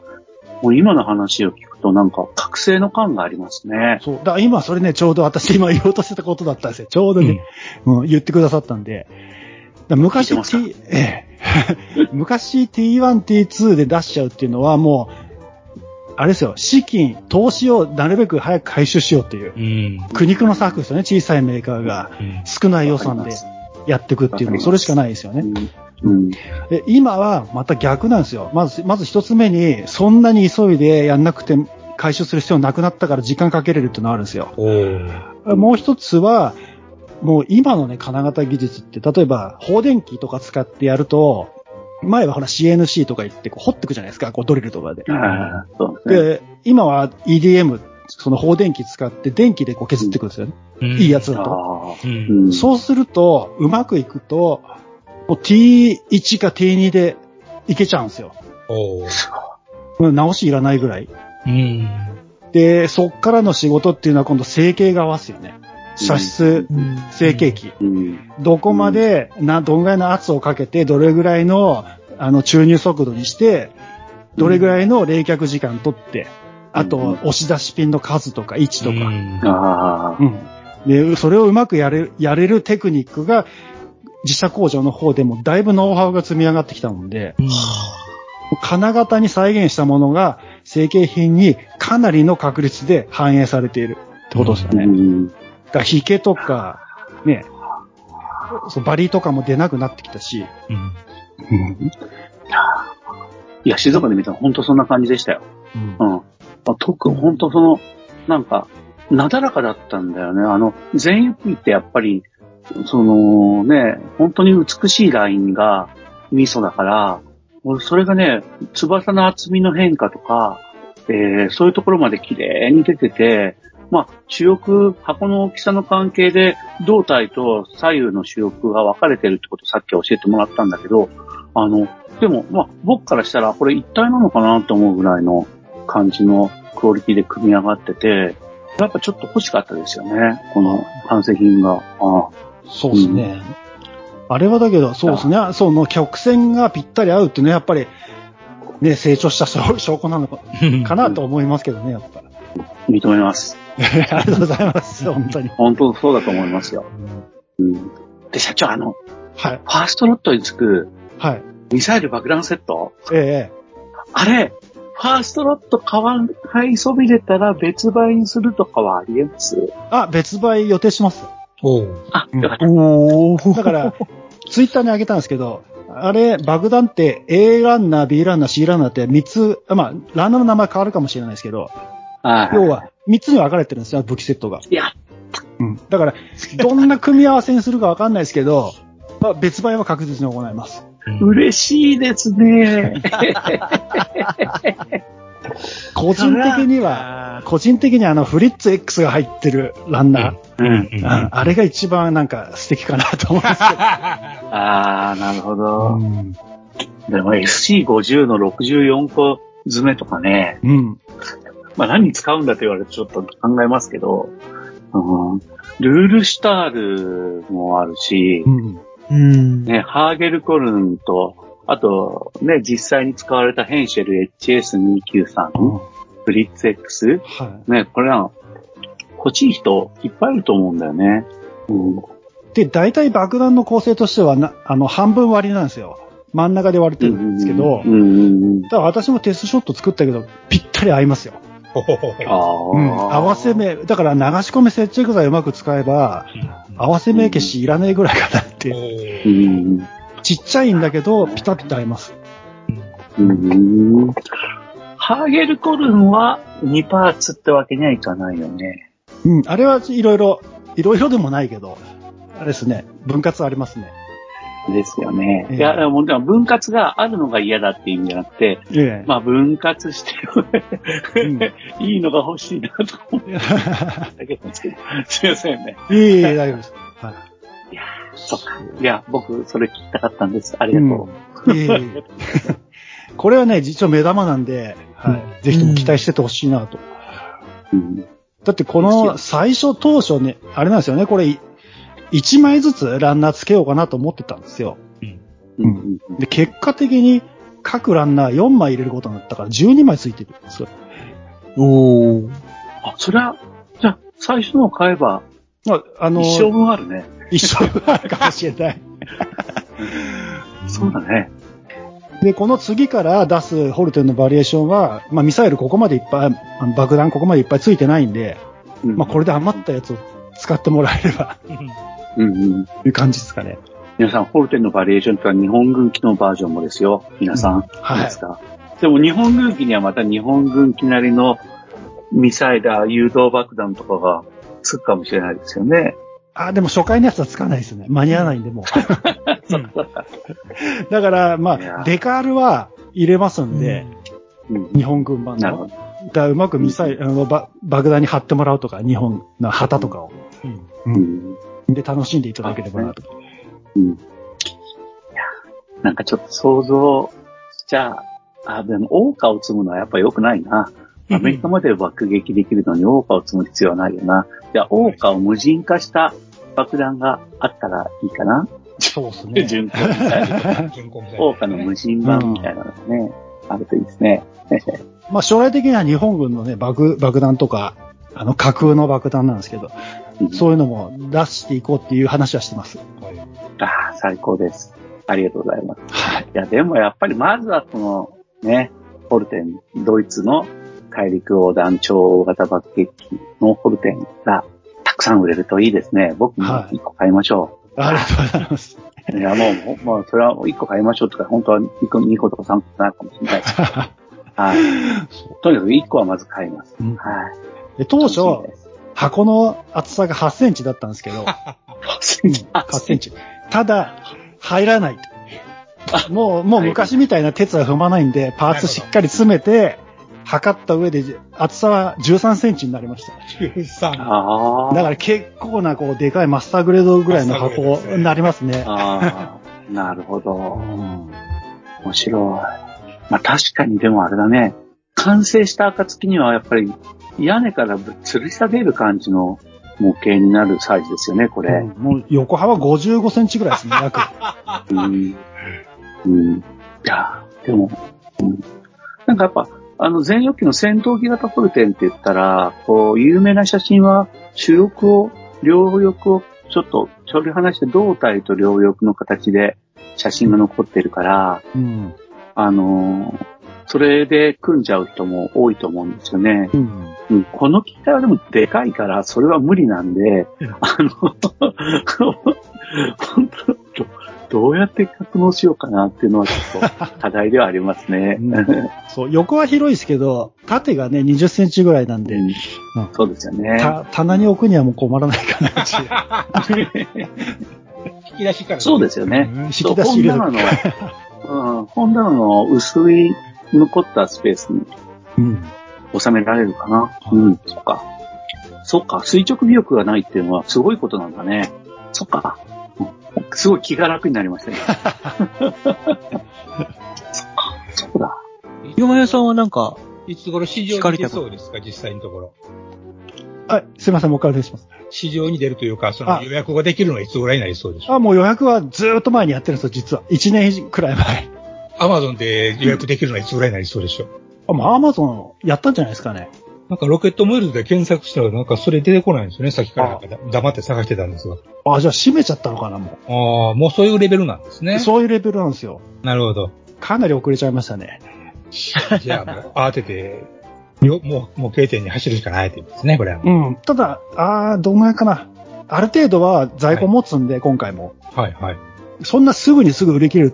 もう今の話を聞くとなんか覚醒の感がありますね。そう。だから今それね、ちょうど私今言おうとしてたことだったんですよ。ちょうどね、うん言ってくださったんで。昔ええ 昔 T1、T2 で出しちゃうっていうのはもう、あれですよ、資金、投資をなるべく早く回収しようっていう、うん。苦肉の策ですよね、小さいメーカーがうん少ない予算でやっていくっていうの、それしかないですよね。うん。で今はまた逆なんですよ。まず、まず一つ目に、そんなに急いでやんなくて回収する必要なくなったから時間かけれるっていうのがあるんですよ。もう一つは、もう今のね、金型技術って、例えば、放電機とか使ってやると、前はほら CNC とか言ってこう掘ってくじゃないですか、こうドリルとかで。ですね。で、今は EDM、その放電機使って電気でこう削っていくんですよね。うんいいやつだと。う。うんん。そうすると、うまくいくと、もう T1 か T2 でいけちゃうんですよ。直しいらないぐらい。うん。で、そっからの仕事っていうのは今度成形側ですよね。射出成形機。うん。どこまで、な、どんぐらいの圧をかけて、どれぐらいの、あの、注入速度にして、どれぐらいの冷却時間取って、あと、うん押し出しピンの数とか位置とか、うんああう、ん。で、それをうまくやれる、やれるテクニックが、自社工場の方でもだいぶノウハウが積み上がってきたので、金型に再現したものが成形品にかなりの確率で反映されているってことですよね。うん。だから、ヒケとか、ね、そうバリとかも出なくなってきたし、うん。いや、静岡で見たら本当そんな感じでしたよ。うんうん。まあ、特に本当その、なんか、なだらかだったんだよね。あの、全雪ってやっぱり、そのね、本当に美しいラインが味噌だから、俺それがね、翼の厚みの変化とか、えーそういうところまで綺麗に出てて、まあ、主翼、箱の大きさの関係で、胴体と左右の主翼が分かれてるってことをさっき教えてもらったんだけど、あの、でも、まあ、僕からしたら、これ一体なのかなと思うぐらいの感じのクオリティで組み上がってて、やっぱちょっと欲しかったですよね。この完成品が。あそうですね。あれはだけど、そうですね。その曲線がぴったり合うっていうのはやっぱり、ね、成長した証 証拠なのか かなと思いますけどね、やっぱ。認めます。ありがとうございます、本当に。本当そうだと思いますよ。うん。で、社長、あの、はい、ファーストロットにつくはい。ミサイル爆弾セット？ええあれ、ファーストロット買わん、買いそびれたら別売にするとかはありえます？あ、別売予定します。おーあ、うんよかった。お だから、ツイッターに上げたんですけど、あれ、爆弾って A ランナー、B ランナー、C ランナーって3つ、まあ、ランナーの名前変わるかもしれないですけど、はい要は3つに分かれてるんですよ、武器セットが。いや、うん。だから、どんな組み合わせにするか分かんないですけど、まあ、別売は確実に行います。嬉しいですね。個人的には、個人的にあの、フリッツ X が入ってるランナー、うん。うんああれが一番なんか素敵かなと思うんですけど。あー、なるほど。うんでも SC50 の64個詰めとかね、うん。まあ何に使うんだと言われるとちょっと考えますけど、うん、ルールシュタールもあるしう、ん。うん。ね、ハーゲルコルンと、あと、ね、実際に使われたヘンシェル HS293、フリッツ X、はね、これは欲しい人いっぱいいると思うんだよね。うん。い。で、大体爆弾の構成としてはな、あの、半分割りなんですよ。真ん中で割れてるんですけど、うんうんうん。だから私もテストショット作ったけど、ぴったり合いますよ。ああ、うん。合わせ目、だから流し込み接着剤うまく使えば、合わせ目消しいらねえぐらいかなっていう。うん。ちっちゃいんだけど、ピタピタ合います。うん。ハーゲルコルンは2パーツってわけにはいかないよね。うん。あれはいろいろ、いろいろでもないけど、あれですね、分割ありますね。ですよね。ええいや、でもでも分割があるのが嫌だっていう意味じゃなくて、ええ。まあ分割してうんいいのが欲しいなと思っただけなんですけど。すいませんね。いえいえ、大丈夫です。はい。そっか。いや、僕、それ聞きたかったんです。ありがとう。これはね、実は目玉なんで、はい。ぜひとも期待しててほしいなと。うんだってこの最初当初ね、あれなんですよね、これ、1枚ずつランナーつけようかなと思ってたんですよ。うんで、結果的に各ランナー4枚入れることになったから12枚ついてるんですよ。おー。あ、それは、じゃあ、最初のを買えば、ああの、一生分あるね。一生分あるかもしれない。そうだね。で、この次から出すホルテンのバリエーションは、まあミサイルここまでいっぱい、あの爆弾ここまでいっぱいついてないんで、うんまあこれで余ったやつを使ってもらえれば、うんうん。という感じですかね。皆さん、ホルテンのバリエーションとは日本軍機のバージョンもですよ。皆さん。はいいいですか？でも日本軍機にはまた日本軍機なりのミサイル、誘導爆弾とかがつくかもしれないですよね。あ、でも初回のやつはつかないですね。間に合わないんで、もう。だから、まあ、デカールは入れますんで、うん日本軍版の。なるほど。だうまくミサイル、あの、ば爆弾に貼ってもらうとか、日本の旗とかを。ううんん。で、楽しんでいただければなと。うん。いや、なんかちょっと想像しちゃ、あ、でも、王花を積むのはやっぱ良くないな。アメリカまで爆撃できるのに王花を積む必要はないよな。じゃあ、王花を無人化した爆弾があったらいいかな。そうですね。巡航ミサイル。巡航みたい王花の無人版みたいなのがね、あるといいですね。まあ将来的には日本軍のね、爆、爆弾とか、あの、架空の爆弾なんですけど、そういうのも出していこうっていう話はしてます。ああ、最高です。ありがとうございます。いや、でもやっぱりまずはこの、ね、ホルテン、ドイツの大陸横断超大型爆撃機のホルテンがたくさん売れるといいですね。僕もはい一個買いましょありがとうございます。う。い、や、もう、もう、それは一個買いましょうとか、本当は一個、二個とか三個とかなるかもしれないです。はい。とにかく一個はまず買います。うんはい。で当初箱の厚さが8センチだったんですけど、8センチ。ただ、入らないと。もう、もう昔みたいな鉄は踏まないんで、パーツしっかり詰めて、測った上で、厚さは13センチになりました。13。ああ。だから結構な、こう、でかいマスターグレードぐらいの箱になりますね。ああ、なるほど。うん面白い。まあ確かにでもあれだね。完成した暁にはやっぱり屋根から吊り下げる感じの模型になるサイズですよね、これ。うんもう横幅55センチぐらいですね、約。うん。うん。いや、でも、うん、なんかやっぱ、あの、前翼機の戦闘機型ホルテンって言ったら、こう、有名な写真は、主翼を、両翼をちょっと、距離離して胴体と両翼の形で写真が残ってるから、うん。あのーそれで組んじゃう人も多いと思うんですよね。うん。うん、この機体はでもでかいから、それは無理なんで、あの、本当どどうやって格納しようかなっていうのはちょっと課題ではありますね。うんそう、横は広いですけど、縦がね、20センチぐらいなんで、うんそうですよね。た棚に置くにはもう困らないかなっていう。引き出しから。そうですよね。うん引き出し入れる本棚の、うん、本棚の薄い残ったスペースにうん。収められるかな。うん、そっか。そっか、垂直尾翼がないっていうのはすごいことなんだね。そっか。うんすごい気が楽になりましたね。そっか、そうだ。山屋さんはなんか、いつ頃市場に出そうですか、実際のところ。はい、すいません、もう一回お願いします。市場に出るというか、そのあ予約ができるのはいつぐらいになりそうでしょう？あ、もう予約はずーっと前にやってるんですよ、実は。1年くらい前。アマゾンで予約できるのはいつぐらいになりそうでしょう？あ、もうアマゾンやったんじゃないですかね。なんかロケットメールで検索したらなんかそれ出てこないんですよね。さっきからなんかだ黙って探してたんですが。あ、じゃあ閉めちゃったのかな、もああ、もうそういうレベルなんですう。ね。そういうレベルなんですよ。なるほど。かなり遅れちゃいましたね。じゃあもう慌てて、よもう、もう経点に走るしかないって言うんですね、これは。うん。ただ、あーどんぐらいかな。ある程度は在庫持つんで、今回も。はいはい。そんなすぐにすぐ売り切る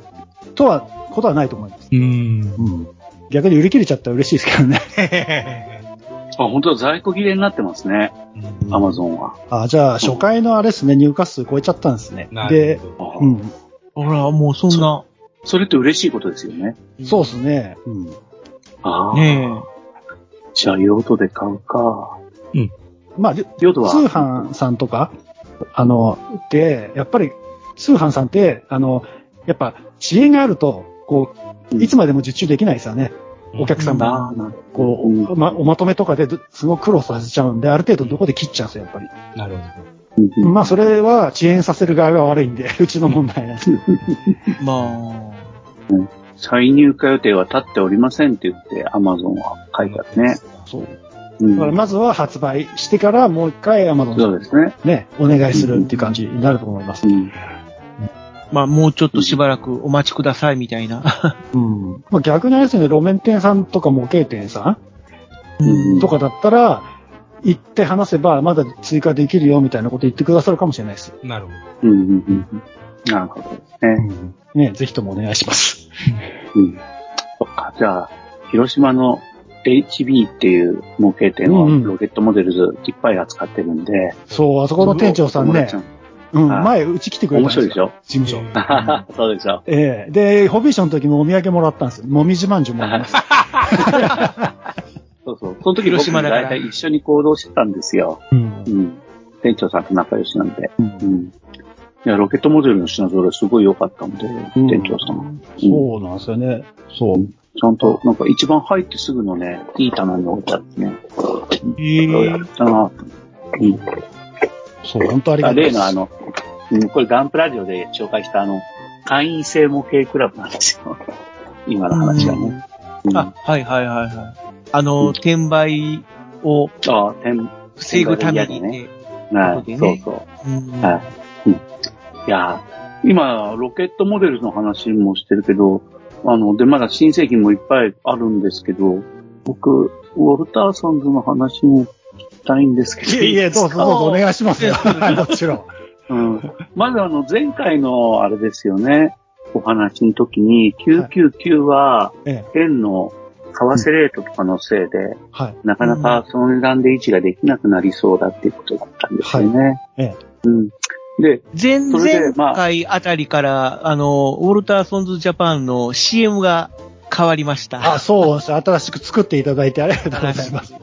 とは、ことはないと思います。うーん。うん。逆に売り切れちゃったら嬉しいですけどね。あ、本当だ、在庫切れになってますね。アマゾンは。あ、じゃあ、初回のあれですね、入荷数超えちゃったんですね。なでる、ほど。うん。ほら、もうそんな、それって嬉しいことですよね。そうですね。うん。ああ。ねじゃあ、用途で買うか。まあ、で用途は？通販さんとか、あの、で、やっぱり、通販さんって、あの、やっぱ、遅延があると、こう、いつまでも受注できないですよね。お客さんが。ああ、なるこうま、おまとめとかでどすごく苦労させちゃうんで、ある程度どこで切っちゃうんですよ、やっぱり。なるほほど。まあ、それは遅延させる側が悪いんで、うちの問題なんです。え。ま再入荷予定は立っておりませんって言って、アマゾンは書いてあるね。そう。うんだから、まずは発売してから、もう一回 Amazon そうですね。ね、お願いするっていう感じになると思います。うん。まあ、もうちょっとしばらくお待ちくださいみたいな。うん。まあ、逆にあれですね、路面店さんとか模型店さうんんとかだったら、行って話せば、まだ追加できるよみたいなこと言ってくださるかもしれないです。なるほうんうんうんうん。なるほどですね。ね、ぜひともお願いします。うん。そっか、じゃあ、広島の HB っていう模型店をうんうんロケットモデルズいっぱい扱ってるんで、そう、あそこの店長さんねうん、はい前、うち来てくれたんですよ。面白いでしょ？事務所。ど。そうでしょ。ええで、ホビーションの時もお土産もらったんですよ。もみじまんじゅうもらいました。そうそう。その時広島だから僕も大体一緒に行動してたんですよ。うんう。ん。店長さんと仲良しなんで。うんうん。いや、ロケットモデルの品揃えすごい良かったんで、店長さんも。そうなんですよね。そう。ちゃんと、なんか一番入ってすぐのね、いい棚に置いてあってね。えどうやったなうん。そう、本当ありがあたい。例のあの、うん、これガンプラジオで紹介したあの、会員制模型クラブなんですよ。今の話がね。うんあ、はいはいはいはい。あの、転売を防ぐためにね。ね。はい、そうそうそう。うんはい。うん。いやー今、ロケットモデルの話もしてるけど、あの、で、まだ新製品もいっぱいあるんですけど、僕、ウォルターソンズの話もたいんですけど。いえいえ、どうぞどうぞお願いしますよ。はいもちろん。うん。まずあの、前回のあれですよね、お話の時に、999は、ええ、円の為替レートとかのせいで、はい。なかなかその値段で維持ができなくなりそうだっていうことだったんですよね。ええ。うん。で、前々まあ回あたりから、あの、ウォルターソンズジャパンの CM が変わりました。あ、そう。新しく作っていただいてありがとうございます。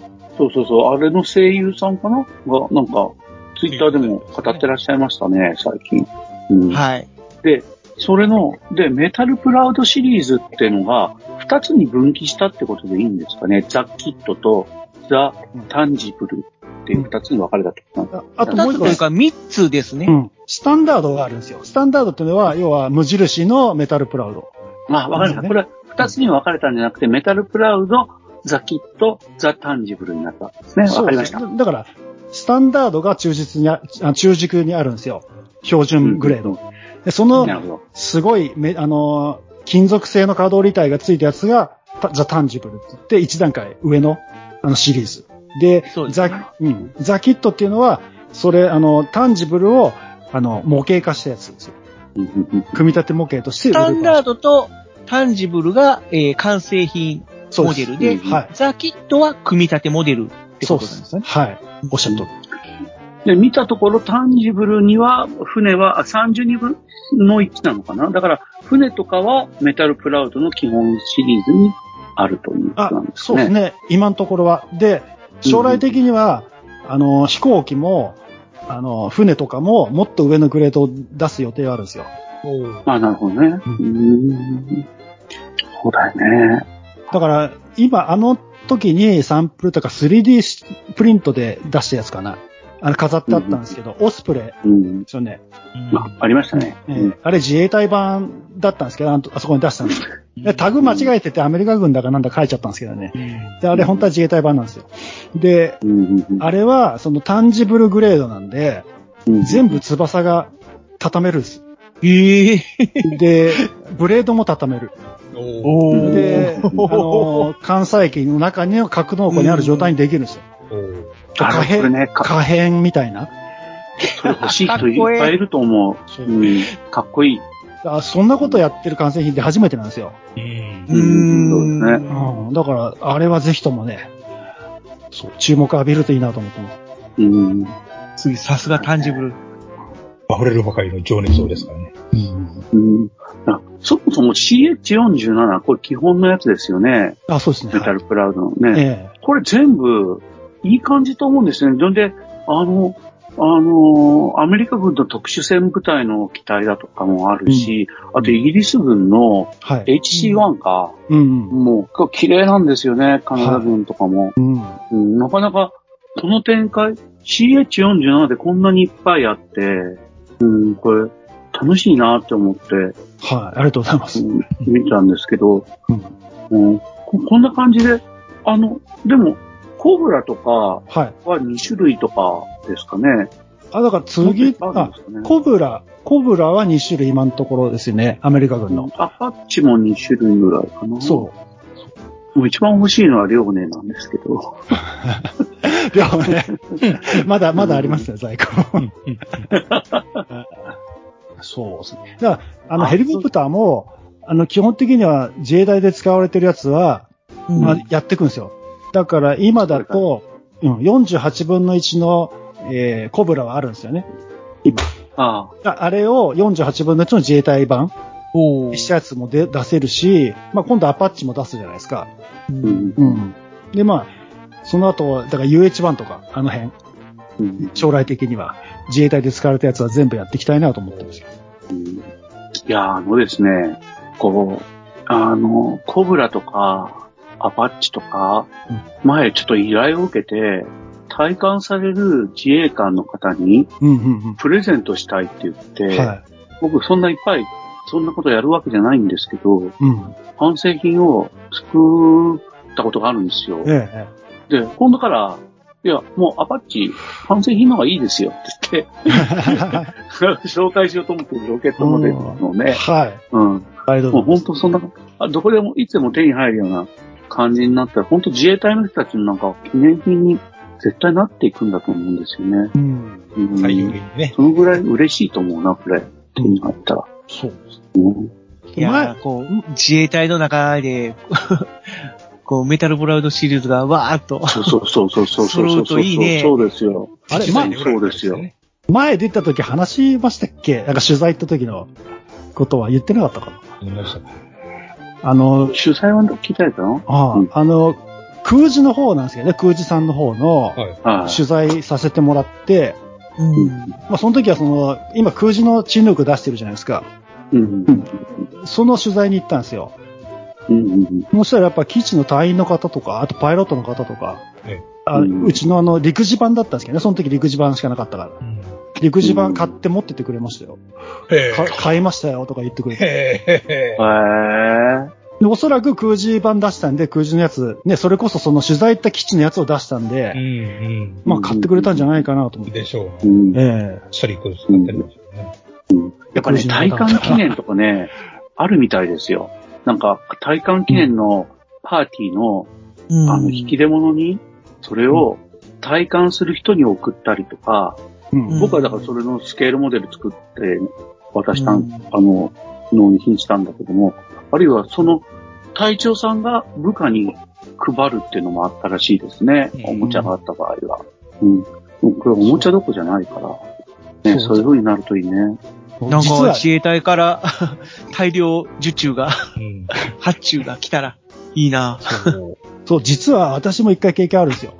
そうそうそう、あれの声優さんかな？が、なんか、ツイッターでも語ってらっしゃいましたね、最近。うん。はい。で、それの、で、メタルプラウドシリーズっていうのが、二つに分岐したってことでいいんですかね？ザ・キットとザ・タンジブルっていう二つに分かれたってことなんだ。ああともう一個二つというか三つですね。うん。スタンダードがあるんですよ。スタンダードっていうのは、要は無印のメタルプラウド。あ、わかりました。ねこれ、二つに分かれたんじゃなくて、メタルプラウド、ザ・キット、ザ・タンジブルになったんですね。わかりました。だから、スタンダードが中実にあ、あ中軸にあるんですよ。標準グレード。でその。すごいめ、あのー金属製の可動履帯がついたやつが、たザ・タンジブルって言って、一段階上の、あの、シリーズ。で、でザ、うん。ザ・キットっていうのは、それ、あの、タンジブルを、あの、模型化したやつですよ。うんうんうん組み立て模型としてスタンダードドとタンジブルが、えー完成品モデルで、ですはい。ザ・キットは組み立てモデルってそうでことなんですすね。。はい。おっしゃる通り。で、見たところ、タンジブルには、船はあ32分の1なのかな？だから、船とかはメタルプラウドの基本シリーズにあるというこあとなん、ですね。そうですね。今のところは。で、将来的には、あの、飛行機も、あの、船とかも、もっと上のグレードを出す予定があるんですよ。あ、なるほどね。うーん。そうだよね。だから、今、あの時にサンプルとか 3D プリントで出したやつかな。あの、飾ってあったんですけど、オスプレイうん。ですよね。あ、ありましたね。ええあれ自衛隊版だったんですけど、あそこに出したんですよ。でタグ間違えててアメリカ軍だかなんだ書いちゃったんですけどね。で、あれ本当は自衛隊版なんですよ。で、うんうんうんあれは、そのタンジブルグレードなんで、うん全部翼が畳めるんです。ええで、ブレードも畳める。で、あの、関西機の中に格納庫にある状態にできるんですよ。あ可これね、か可変みたいな。それ欲しい人いっぱいいると思う。うん。かっこいい。あそんなことやってる完成品って初めてなんですよ。ううんそうですね。うん、だから、あれはぜひともね、そう、注目浴びるといいなと思ってます。うん。次、さすがタンジブル。溢れるばかりの情熱をですからね。うん。あそもそも CH47、これ基本のやつですよね。あ、そうですね。メタルプラウドのね。えこれ全部、いい感じと思うんですよね。それで、あの、あの、アメリカ軍の特殊戦部隊の機体だとかもあるし、あとイギリス軍のえはい。HC1 か、うんうん。もう綺麗なんですよね、カナダ軍とかも。うん。うん、なかなか、この展開、CH47 でこんなにいっぱいあって、うん、これ、楽しいなって思って、はい。ありがとうございます。うん見たんですけど、うんうんこ、こんな感じで、あの、でも、コブラとかはい。は2種類とかですかね。あ、だから次、あコブラ、コブラは2種類今のところですよね。アメリカ軍の。アパッチも2種類ぐらいかな。そう。もう一番欲しいのはリョーネなんですけど。でもね、まだ、まだありますね、在庫。そうですね。だから、あの、あヘリコプターも、あの、基本的には自衛隊で使われてるやつは、うんまあ、やっていくんですよ。だから、今だと、うん、48分の1の、えー、コブラはあるんですよね。ああ。ああれを48分の1の自衛隊版おーうん。うん。で、まあ、その後は、だから UH1 とか、あの辺、うん将来的には自衛隊で使われたやつは全部やっていきたいなと思ってますよ。うんいや、あのですね、こう、あの、コブラとか、アパッチとか、前ちょっと依頼を受けて、体感される自衛官の方にうんうんプレゼントしたいって言って、うん。はい。僕そんないっぱい、そんなことやるわけじゃないんですけど、うん。完成品を作ったことがあるんですよ。ええ。で、今度から、いや、もうアパッチ、完成品の方がいいですよって言って、紹介しようと思ってるロケットモデルのね、はい。うん。ありがとうもうござい本当そんな、あどこでも、いつでも手に入るような感じになったら、本当自衛隊の人たちのなんか記念品に絶対なっていくんだと思うんですよね。うん。うん採用にね。そのぐらい嬉しいと思うな、これ。手に入ったら。そう。うんいやーこう、自衛隊の中で、こう、メタルブラウドシリーズがわーっと。そうそうそうそうそうそう揃うといいねそうですよ。あれ、実ま際に売られたそうですよ前出た時話しましたっけ？なんか取材行った時のことは言ってなかったかな？言いましたあの、取材は聞いたやつなの？ああ、うんあの、空自の方なんですけどね、空自さんの方のはい。はい。取材させてもらって、うん。まあその時はその、今空自のチヌーク出してるじゃないですか。うん。その取材に行ったんですよ。うん。うん。そしたらやっぱ基地の隊員の方とか、あとパイロットの方とか、ええあうんうちのあの陸自版だったんですけどね、その時陸自版しかなかったから。うん陸自版買って持ってってくれましたよ。へか買いましたよとか言ってくれえ。て。へえ。へー。でおそらく空自版出したんで、空自のやつ、ね、それこそその取材行った基地のやつを出したんうで、んまあ買ってくれたんじゃないかなと思うん。って。でしょううね。ん。ええシャリク使ってるんでしょうね。やっぱね、体感記念とかね、あるみたいですよ。なんか、体感記念のパーティーの、うんあの、引き出物に、それを体感する人に送ったりとか、うん僕はだからそれのスケールモデル作って渡したん、うんあの、納品したんだけども、あるいはその隊長さんが部下に配るっていうのもあったらしいですね。うんおもちゃがあった場合は。うん。これおもちゃどこじゃないから、ね、そうそういう風になるといいね。なん実はか自衛隊から 大量受注が、うん。発注が来たらいいな。そう。そう、実は私も一回経験あるんですよ。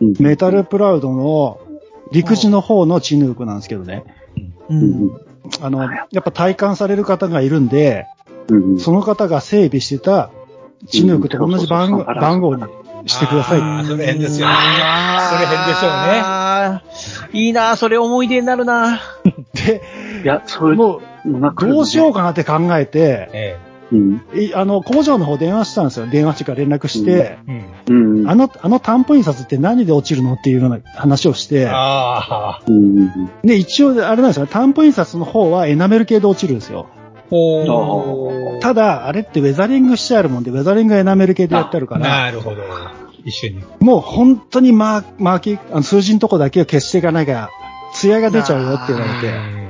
うん。メタルプラウドの陸自の方のチヌークなんですけどね。あの、やっぱ体感される方がいるんで、うん。その方が整備してたチヌークと同じ番号うん番号にしてくださいあーそれ変ですよね。そそれ変でしょうね。ね。いいな、それ思い出になるな。で、いや、そういうもう、どうしようかなって考えて、えうん。いあの、工場の方電話したんですよ。電話してから連絡して、え。うん。うん。あの、あの担保印刷って何で落ちるのっていうような話をして、ああ。うん。で、一応、あれなんですよ。担保印刷の方はエナメル系で落ちるんですよ。ほう。ただ、あれってウェザリングしてあるもんで、ウェザリングがエナメル系でやってあるから、なるほど。一緒に。もう本当にマーマーキー、あの数字のとこだけを消していかなきゃ、艶が出ちゃうよって言われて、うん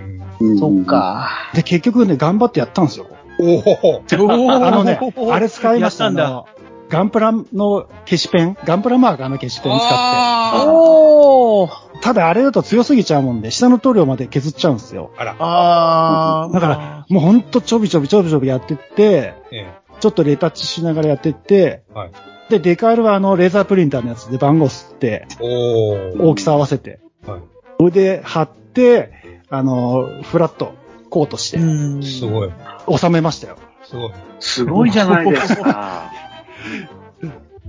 そっ。か。で、結局ね、頑張ってやったんですよ。おお。あのね、あれ使いましたんだガンプラの消しペン、ガンプラマーカーの消しペン使っあお。ただあれだと強すぎちゃうもんで、下の塗料まで削っちゃうんですよ。あら。あー。だから、もうほんとちょびちょびちょびちょびやってって、えちょっとレタッチしながらやってって、え。はい。で、デカールはあの、レーザープリンターのやつで番号吸って、おお。大きさ合わせて、はい。それで貼って、あの、フラット、コートして、うん。すごい。収めましたよ。すごい。すごいじゃないですか。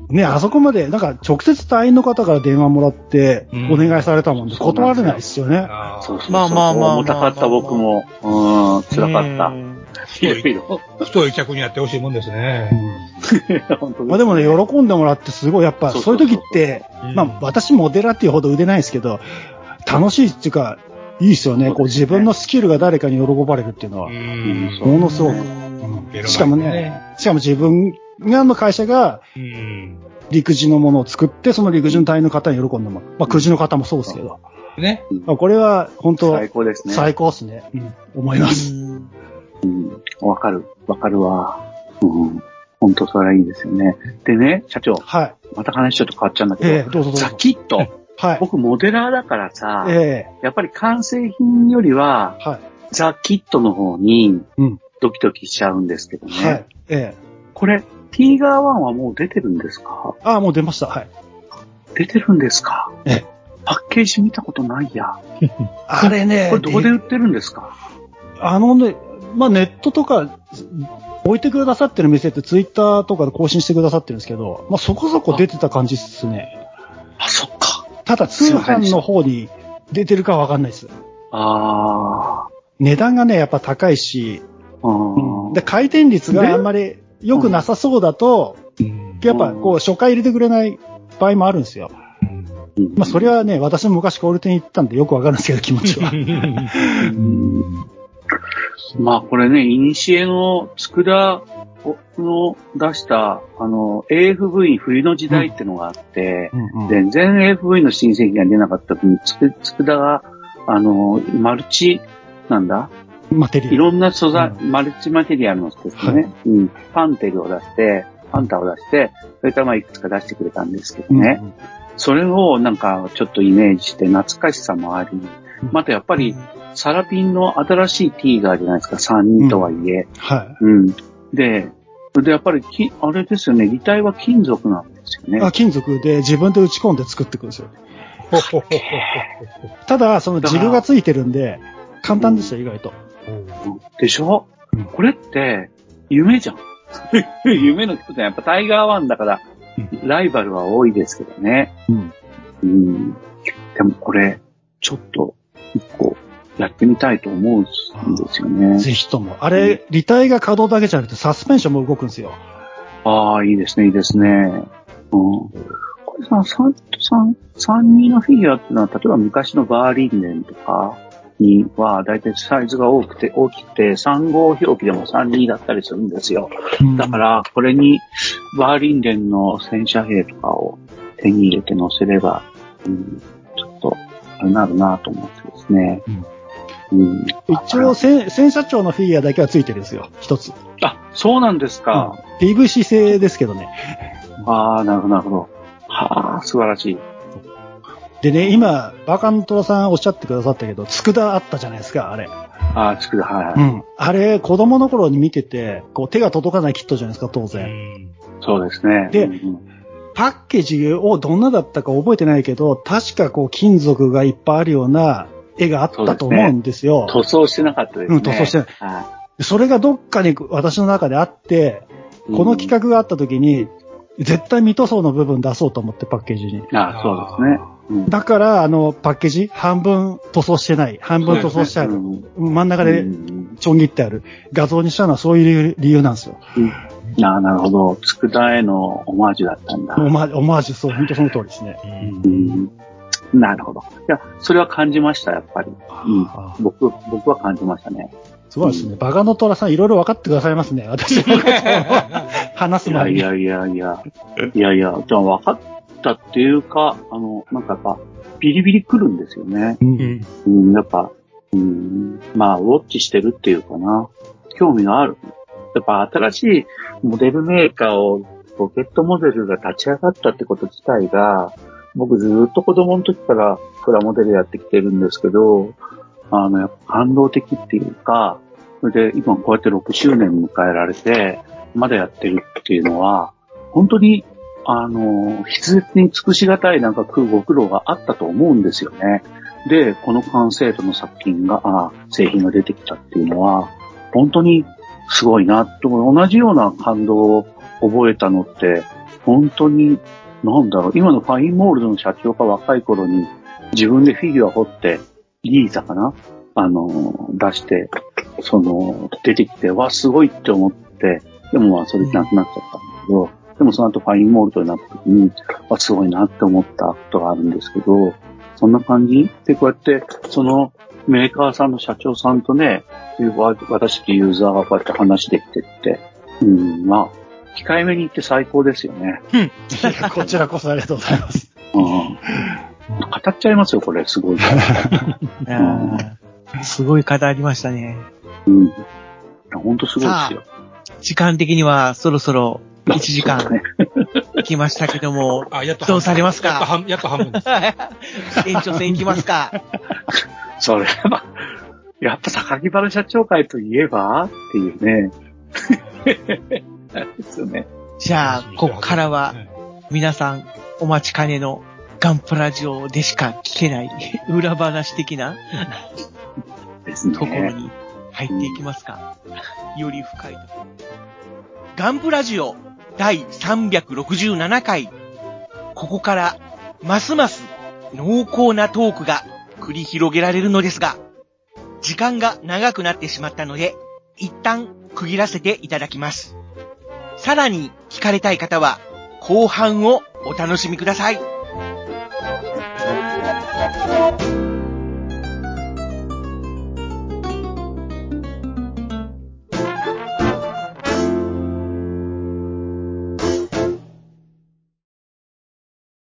ね、あそこまで、なんか直接隊員の方から電話もらってう、んお願いされたもんで、断れないですよね。ああ。そうそうそう。まあまあまあまあ重たかった僕も。うん、辛かった。いろいろ。太い客にやってほしいもんですね。本当まあでもね、喜んでもらってすごい、やっぱそそううそうそういう時って、うんまあ私モデラーっていうほど腕ないですけど、楽しいっていうか、いいですよね。こう自分のスキルが誰かに喜ばれるっていうのは、うんものすごく。しかもね、しかも自分がの会社がうん。陸自のものを作って、その陸自の隊員の方に喜んでもらう。まあ、くじの方もそうですけど。ね。まあこれは本当最高ですね。最高ですね。うん、思います。うん。わかる。わかるわ。うん。本当それはいいですよね。でね、社長、はい。また話ちょっと変わっちゃうんだけど、ええどうぞどうぞザキット。はい。僕モデラーだからさ、えやっぱり完成品よりは、えはい。ザ・キットの方にうん、ドキドキしちゃうんですけどね。はい。ええこれ、ティーガー1はもう出てるんですか？ああ、もう出ました。はい。出てるんですか？ええパッケージ見たことないや。あれね、これどこで売ってるんですか？あのね、まあネットとか、置いてくださってる店ってツイッターとかで更新してくださってるんですけど、まあそこそこ出てた感じっすね。あ、そ。ただ通販の方に出てるかわかんないです。あ値段がね、やっぱ高いし、ー。うんで、回転率があんまり良くなさそうだと、やっぱこう初回入れてくれない場合もあるんですよ。うんまあそれはね、私も昔コール店行ったんでよくわかるんですけど、気持ちは。まあこれね、イニシエの佃の出した、あの、AFV 冬の時代ってのがあって、うんうん。全然 AFV の新製品が出なかった時に、つく、つくだが、あの、マルチ、なんだ？マテリアル。いろんな素材、うマルチマテリアルのですね、はい。うん。パンテルを出して、パンタを出して、それからまあいくつか出してくれたんですけどね。うんそれをなんかちょっとイメージして懐かしさもあり、またやっぱりサラピンの新しいティーガーじゃないですか、3人とはいえ。はうん。で、で、やっぱりき、あれですよね、擬態は金属なんですよい。ね。あ金属で自分で打ち込んで作ってくるんですよ。ただ、そのジルがついてるんで、簡単ですよ、意外と。でしょ？うんこれって、夢じゃん。夢の人ってやっぱタイガーワンだから、ライバルは多いですけどね。うん。うん。でもこれ、ちょっと、一個、やってみたいと思うんですよね。ぜひとも。あれ、履帯が稼働だけじゃなくてサスペンションも動くんですよ。ああ、いいですね、いいですね。うん。これさ、三、三、三人のフィギュアっていうのは、例えば昔のバーリンデンとかには、だいたいサイズが多くて、大きくて、3号表記でも3、2だったりするんですよ。だから、これに、バーリンデンの戦車兵とかを手に入れて乗せれば、うん、ちょっと、あれなるなと思ってですね。うん。一応、戦戦車長のフィギュアだけはついてるんですよ。一つ。あ、そうなんですか。PVC 製ですけどね。ああ、なるほど、なるほど。はあ、素晴らしい。でね、今、バカントラさんおっしゃってくださったけど、佃あったじゃないですか、あれ。ああ、つくだ、はい、はいうん。あれ、子供の頃に見てて、こう手が届かないキットじゃないですか、当然。そうですね。でうんパッケージをどんなだったか覚えてないけど、確かこう金属がいっぱいあるような絵があったと思うんですよ。塗装してなかったですね。うん塗装してないはそれがどっかに私の中であって、いこの企画があった時に、絶対未塗装の部分出そうと思ってパッケージに。画。ああ、そうですね。うんだから、あの、パッケージ、半分塗装してない、半分塗装してある、うん真ん中でうんちょん切ってある画像にしたのはそういう理由なんですよ。ああ、なるほど。佃へのオマージュだったんだ。オマオマージュ、そう、本当その通りですね。うんなるほど。いや、それは感じました、やっぱり。うんあ僕、僕は感じましたね。すごいですね。バカの虎さんいろいろ分かってくださいますね。私のことを 話す前に。いやいやいや。いやいや、でも分かったっていうか、あの、なんかやっぱ、ビリビリ来るんですよね。うんうん、やっぱ、うん、まあ、ウォッチしてるっていうかな。興味がある。やっぱ新しいモデルメーカーを、ロケットモデルが立ち上がったってこと自体が、僕ずっと子供の時からプラモデルやってきてるんですけど、あの、やっぱ感動的っていうか、それで今こうやって6周年迎えられて、まだやってるっていうのは、本当に、あの、筆舌に尽くしがたいなんかご苦労があったと思うんですよね。で、この完成度の作品が、あ製品が出てきたっていうのは、本当にすごいな、と同じような感動を覚えたのって、本当に、なんだろう、今のファインモールドの社長が若い頃に自分でフィギュア掘って、リーザかなあの、出して、その、出てきて、わ、すごいって思って、でもまあ、それなくなっちゃったんだけど、でもその後ファインモールドになった時に、わ、すごいなって思ったことがあるんですけど、そんな感じ？で、こうやって、そのメーカーさんの社長さんとね、わ私たちユーザーがこうやって話できてって、うん、まあ、控えめに言って最高ですよね。いや こちらこそありがとうございます。うん。語っちゃいますよ、これ、すごい。すごい方ありましたね。うん。ほんとすごいですよ。時間的にはそろそろ1時間来ましたけども、あ、やっとどうされますか？やっと半やっと半分です。延長戦行きますか？それは、やっぱ榊原社長会といえば？っていうね。ですよね。じゃあ、ここからは、皆さんお待ちかねのガンプラジオでしか聞けない 裏話的な。ところに入っていきますか。より深いところ。ガンプラジオ第367回。ここからますます濃厚なトークが繰り広げられるのですが、時間が長くなってしまったので、一旦区切らせていただきます。さらに聞かれたい方は、後半をお楽しみください。